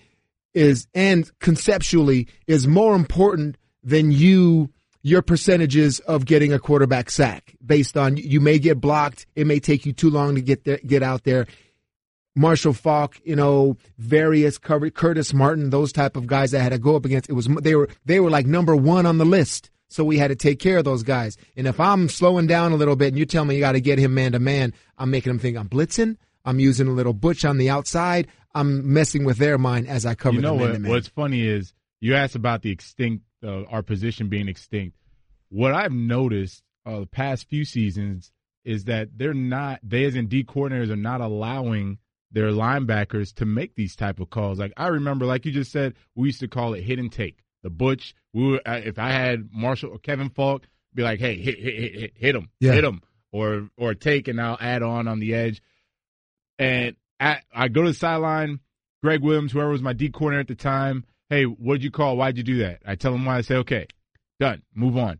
is, and conceptually is more important than you your percentages of getting a quarterback sack based on you may get blocked. It may take you too long to get there, get out there. Marshall Faulk, you know, various cover Curtis Martin, those type of guys that had to go up against. It was they were they were like number one on the list, so we had to take care of those guys. And if I'm slowing down a little bit, and you tell me you got to get him man to man, I'm making them think I'm blitzing. I'm using a little butch on the outside. I'm messing with their mind as I cover you know what? What's funny is you asked about the extinct, uh, our position being extinct. What I've noticed uh, the past few seasons is that they're not they as in D coordinators are not allowing their linebackers to make these type of calls. Like I remember, like you just said, we used to call it hit and take. The butch, we were, if I had Marshall or Kevin Faulk, be like, hey, hit, hit, hit, hit, hit him, Yeah. hit him, or or take, and I'll add on on the edge. And at, I go to the sideline. Gregg Williams, whoever was my D coordinator at the time, hey, what'd you call? Why'd you do that? I tell them why. I say, okay, done, move on.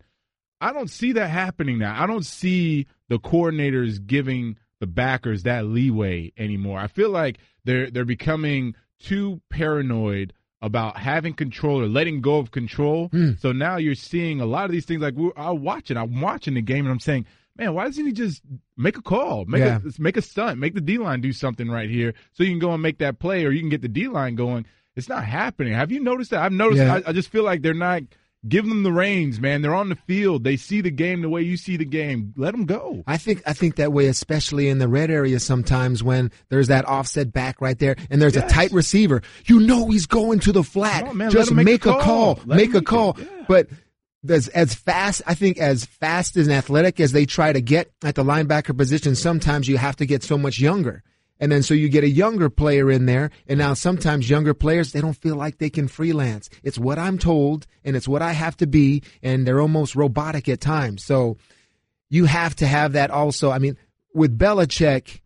I don't see that happening now. I don't see the coordinators giving the backers that leeway anymore. I feel like they're they're becoming too paranoid about having control or letting go of control. Hmm. So now you're seeing a lot of these things. Like we're, I'm watching, I'm watching the game, and I'm saying, man, why doesn't he just make a call, make Yeah. a make a stunt, make the D line do something right here, so you can go and make that play, or you can get the D line going. It's not happening. Have you noticed that? I've noticed. Yeah. I, I just feel like they're not. Give them the reins, man. They're on the field. They see the game the way you see the game. Let them go. I think I think that way, especially in the red area. Sometimes when there's that offset back right there, and there's a tight receiver, you know he's going to the flat. On, Just make make, a call. call. Make a make call. But as as fast, I think as fast and athletic as they try to get at the linebacker position, sometimes you have to get so much younger. And then so you get a younger player in there, and now sometimes younger players they don't feel like they can freelance. It's what I'm told, and it's what I have to be, and they're almost robotic at times. So you have to have that also. I mean, with Belichick,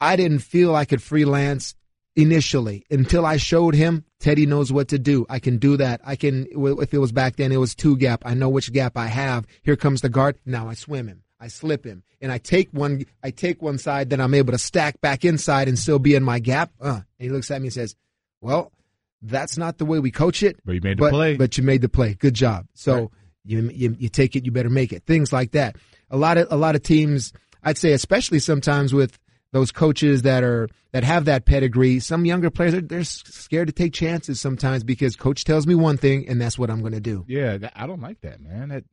I didn't feel I could freelance initially until I showed him Teddy knows what to do. I can do that. I can, if it was back then, it was two gap. I know which gap I have. Here comes the guard. Now I swim him. I slip him and I take one, I take one side, then I'm able to stack back inside and still be in my gap. Uh, and he looks at me and says, well, that's not the way we coach it. But you made the but, play. But you made the play. Good job. So Right. you, you you take it, you better make it. Things like that. A lot of a lot of teams, I'd say, especially sometimes with those coaches that are that have that pedigree. Some younger players are they're scared to take chances sometimes because coach tells me one thing and that's what I'm going to do. Yeah, I don't like that, man. That,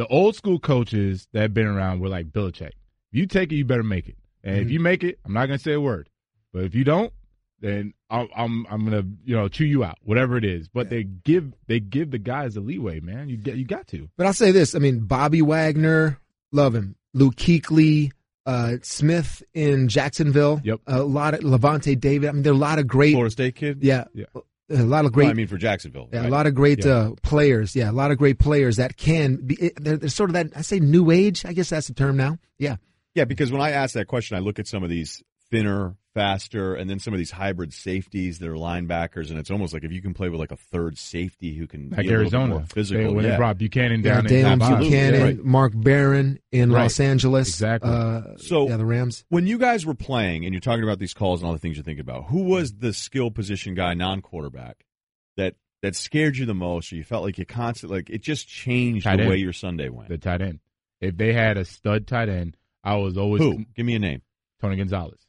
the old school coaches that have been around were like Belichick. If you take it, you better make it. And if Mhm. you make it, I'm not gonna say a word. But if you don't, then I'm I'm, I'm gonna you know chew you out, whatever it is. But they give they give the guys a leeway, man. You get you got to. But I'll say this: I mean, Bobby Wagner, love him. Luke Kuechly, uh, Smith in Jacksonville. Yep. A lot of Lavonte David. I mean, there are a lot of great Florida State kid. Yeah. Yeah. A lot of great. Well, I mean, for Jacksonville. Yeah, right? a lot of great Yeah. uh, players. Yeah, a lot of great players that can be. They're, they're sort of that. I say new age. I guess that's the term now. Yeah. Yeah, because when I ask that question, I look at some of these thinner, faster, and then some of these hybrid safeties that are linebackers, and it's almost like if you can play with like a third safety who can Like be a Arizona, more physical. They- when yeah. they brought Bucannon Yeah, down in Dale top. Bucannon, Right. Mark Barron in Right. Los Angeles. Exactly. Uh, So yeah, the Rams. When you guys were playing and you're talking about these calls and all the things you're thinking about, who was the skill position guy, non-quarterback, that that scared you the most, or you felt like you constantly like it just changed Tight the end. way your Sunday went? the tight end. If they had a stud tight end, I was always Who? Give me a name. Tony Gonzalez.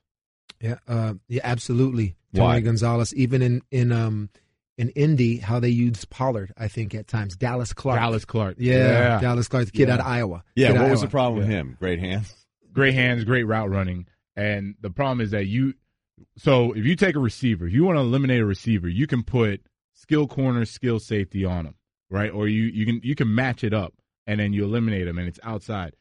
Yeah, uh, yeah, absolutely. Tony Why? Gonzalez, even in in um in Indy, how they used Pollard, I think at times. Dallas Clark. Dallas Clark. Yeah, Yeah. Dallas Clark, the kid Yeah. out of Iowa. Yeah, Kid what of was the Iowa. problem with him? Great hands. great hands, great route running. And the problem is that you, so if you take a receiver, if you want to eliminate a receiver, you can put skill corner, skill safety on him, right? Or you you can you can match it up and then you eliminate him and it's outside.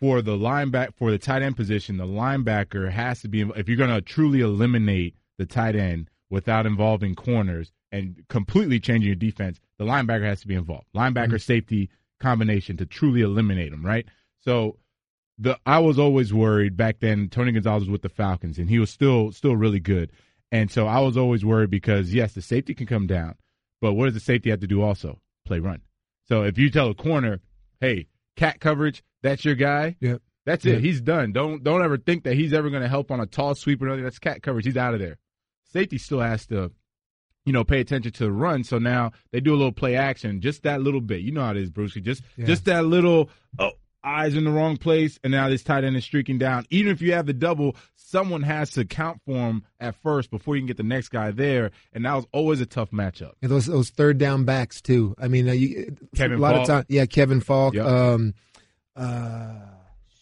For the linebacker, for the tight end position, the linebacker has to be. If you're going to truly eliminate the tight end without involving corners and completely changing your defense, the linebacker has to be involved. Linebacker mm-hmm. safety combination to truly eliminate them, right? So the I was always worried back then. Tony Gonzalez was with the Falcons, and he was still still really good. And so I was always worried because yes, the safety can come down, but what does the safety have to do also? Play run. So if you tell a corner, hey, cat coverage, that's your guy. Yep. That's it. He's done. Don't don't ever think that he's ever going to help on a tall sweep or nothing. That's cat coverage. He's out of there. Safety still has to, you know, pay attention to the run. So now they do a little play action, just that little bit. You know how it is, Brucey. Just Yeah. just that little oh eyes in the wrong place, and now this tight end is streaking down. Even if you have the double, someone has to count for him at first before you can get the next guy there, and that was always a tough matchup. And those those third down backs too. I mean, uh, you, Kevin a lot Faulk. of time. Yeah, Kevin Faulk. Yep. Um, uh,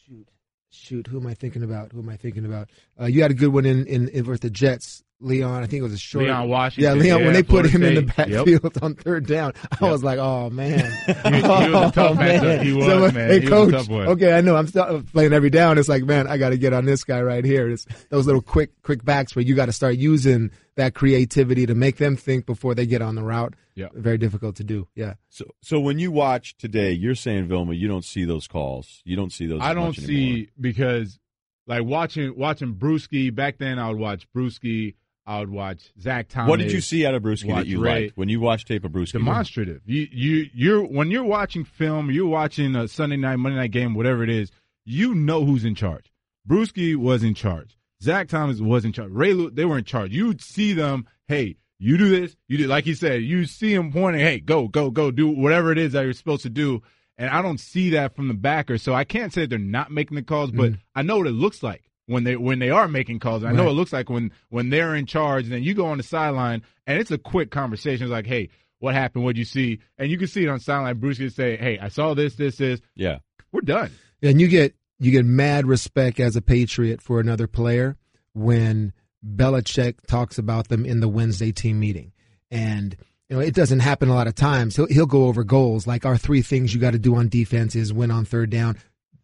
shoot, shoot. Who am I thinking about? Who am I thinking about? Uh, you had a good one in in, in with the Jets. Leon, I think it was a short. Leon Washington, Yeah, Leon. yeah, when they put Florida him in the State. Yep. backfield on third down, I was like, "Oh man, He- he was a oh, tough Oh, matchup. He was, So, man. Hey, He was a coach. tough. Okay, I know. I'm still playing every down. It's like, man, I got to get on this guy right here. It's those little quick, quick backs where you got to start using that creativity to make them think before they get on the route. Yeah. very difficult to do. Yeah. So, so when you watch today, you're saying Vilma, you don't see those calls. You don't see those. I don't much anymore. see because like watching watching Bruschi back then. I would watch Bruschi. I would watch Zach Thomas. What did you see out of Bruschi that you Ray. liked when you watched tape of Bruschi? demonstrative. You you you're when you're watching film, you're watching a Sunday night, Monday night game, whatever it is. You know who's in charge. Bruschi was in charge. Zach Thomas was in charge. Ray they were in charge. You'd see them. Hey, you do this. You do like he said. You see him pointing. Hey, go go go. Do whatever it is that you're supposed to do. And I don't see that from the backer, so I can't say they're not making the calls, but Mhm. I know what it looks like when they when they are making calls. I know Right. what it looks like when when they're in charge. Then you go on the sideline, and it's a quick conversation. It's like, hey, what happened? What'd you see? And you can see it on sideline. Bruce can say, hey, I saw this, this, this. Yeah. We're done. And you get you get mad respect as a Patriot for another player when Belichick talks about them in the Wednesday team meeting. And you know, it doesn't happen a lot of times. He'll he'll go over goals like our three things you got to do on defense is win on third down,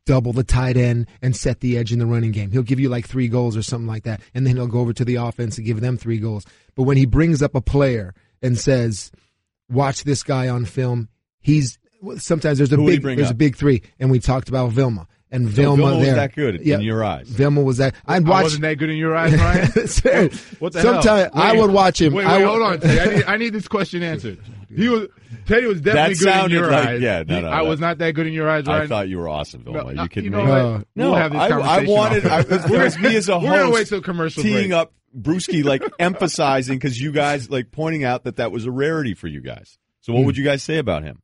double the tight end, and set the edge in the running game. He'll give you like three goals or something like that, and then he'll go over to the offense and give them three goals. But when he brings up a player and says, "Watch this guy on film," he's sometimes there's a Who big there's up? a big three, and we talked about Vilma and So Vilma Vilma was there. that good in your eyes? Vilma was that. I'd I wasn't that good in your eyes, Ryen? Sir, What the Sometimes hell? I Wait, would watch him. Wait, I wait, would- hold on. a. I need, I need this question answered. He was Teddy was definitely That good in your like- eyes. yeah, no, He- no, I no. was not that good in your eyes, I thought you were awesome, Vilma. No, you kidding you know me? what? No, We'll have this I, I conversation wanted. I, off whereas me as a host, We're gonna wait till commercial teeing break. up Bruschi, like emphasizing because you guys like pointing out that that was a rarity for you guys. So what Hmm. would you guys say about him,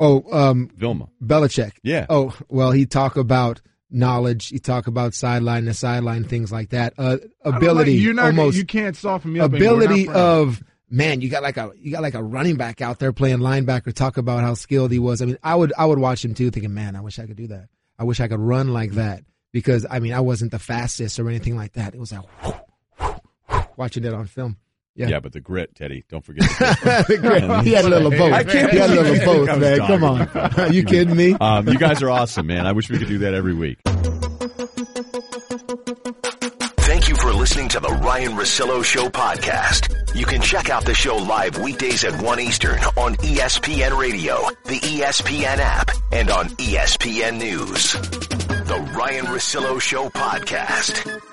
Oh, um, Vilma? Belichick. Yeah. Oh, well, he talk about knowledge. He talk about sideline to sideline things like that. Uh, I don't like- ability, you're not. almost you can't soften me up. ability of man. You got like a you got like a running back out there playing linebacker. Talk about how skilled he was. I mean, I would I would watch him too, thinking, man, I wish I could do that. I wish I could run like that because I mean, I wasn't the fastest or anything like that. It was like watching it on film. Yeah. but the grit, Teddy. Don't forget. The grit. He had a little of both. I can't He had a little believe of both, man. talking Come on. Are you kidding me? Um, you guys are awesome, man. I wish we could do that every week. Thank you for listening to the Ryen Russillo Show podcast. You can check out the show live weekdays at 1 Eastern on ESPN Radio, the ESPN app, and on ESPN News. The Ryen Russillo Show podcast.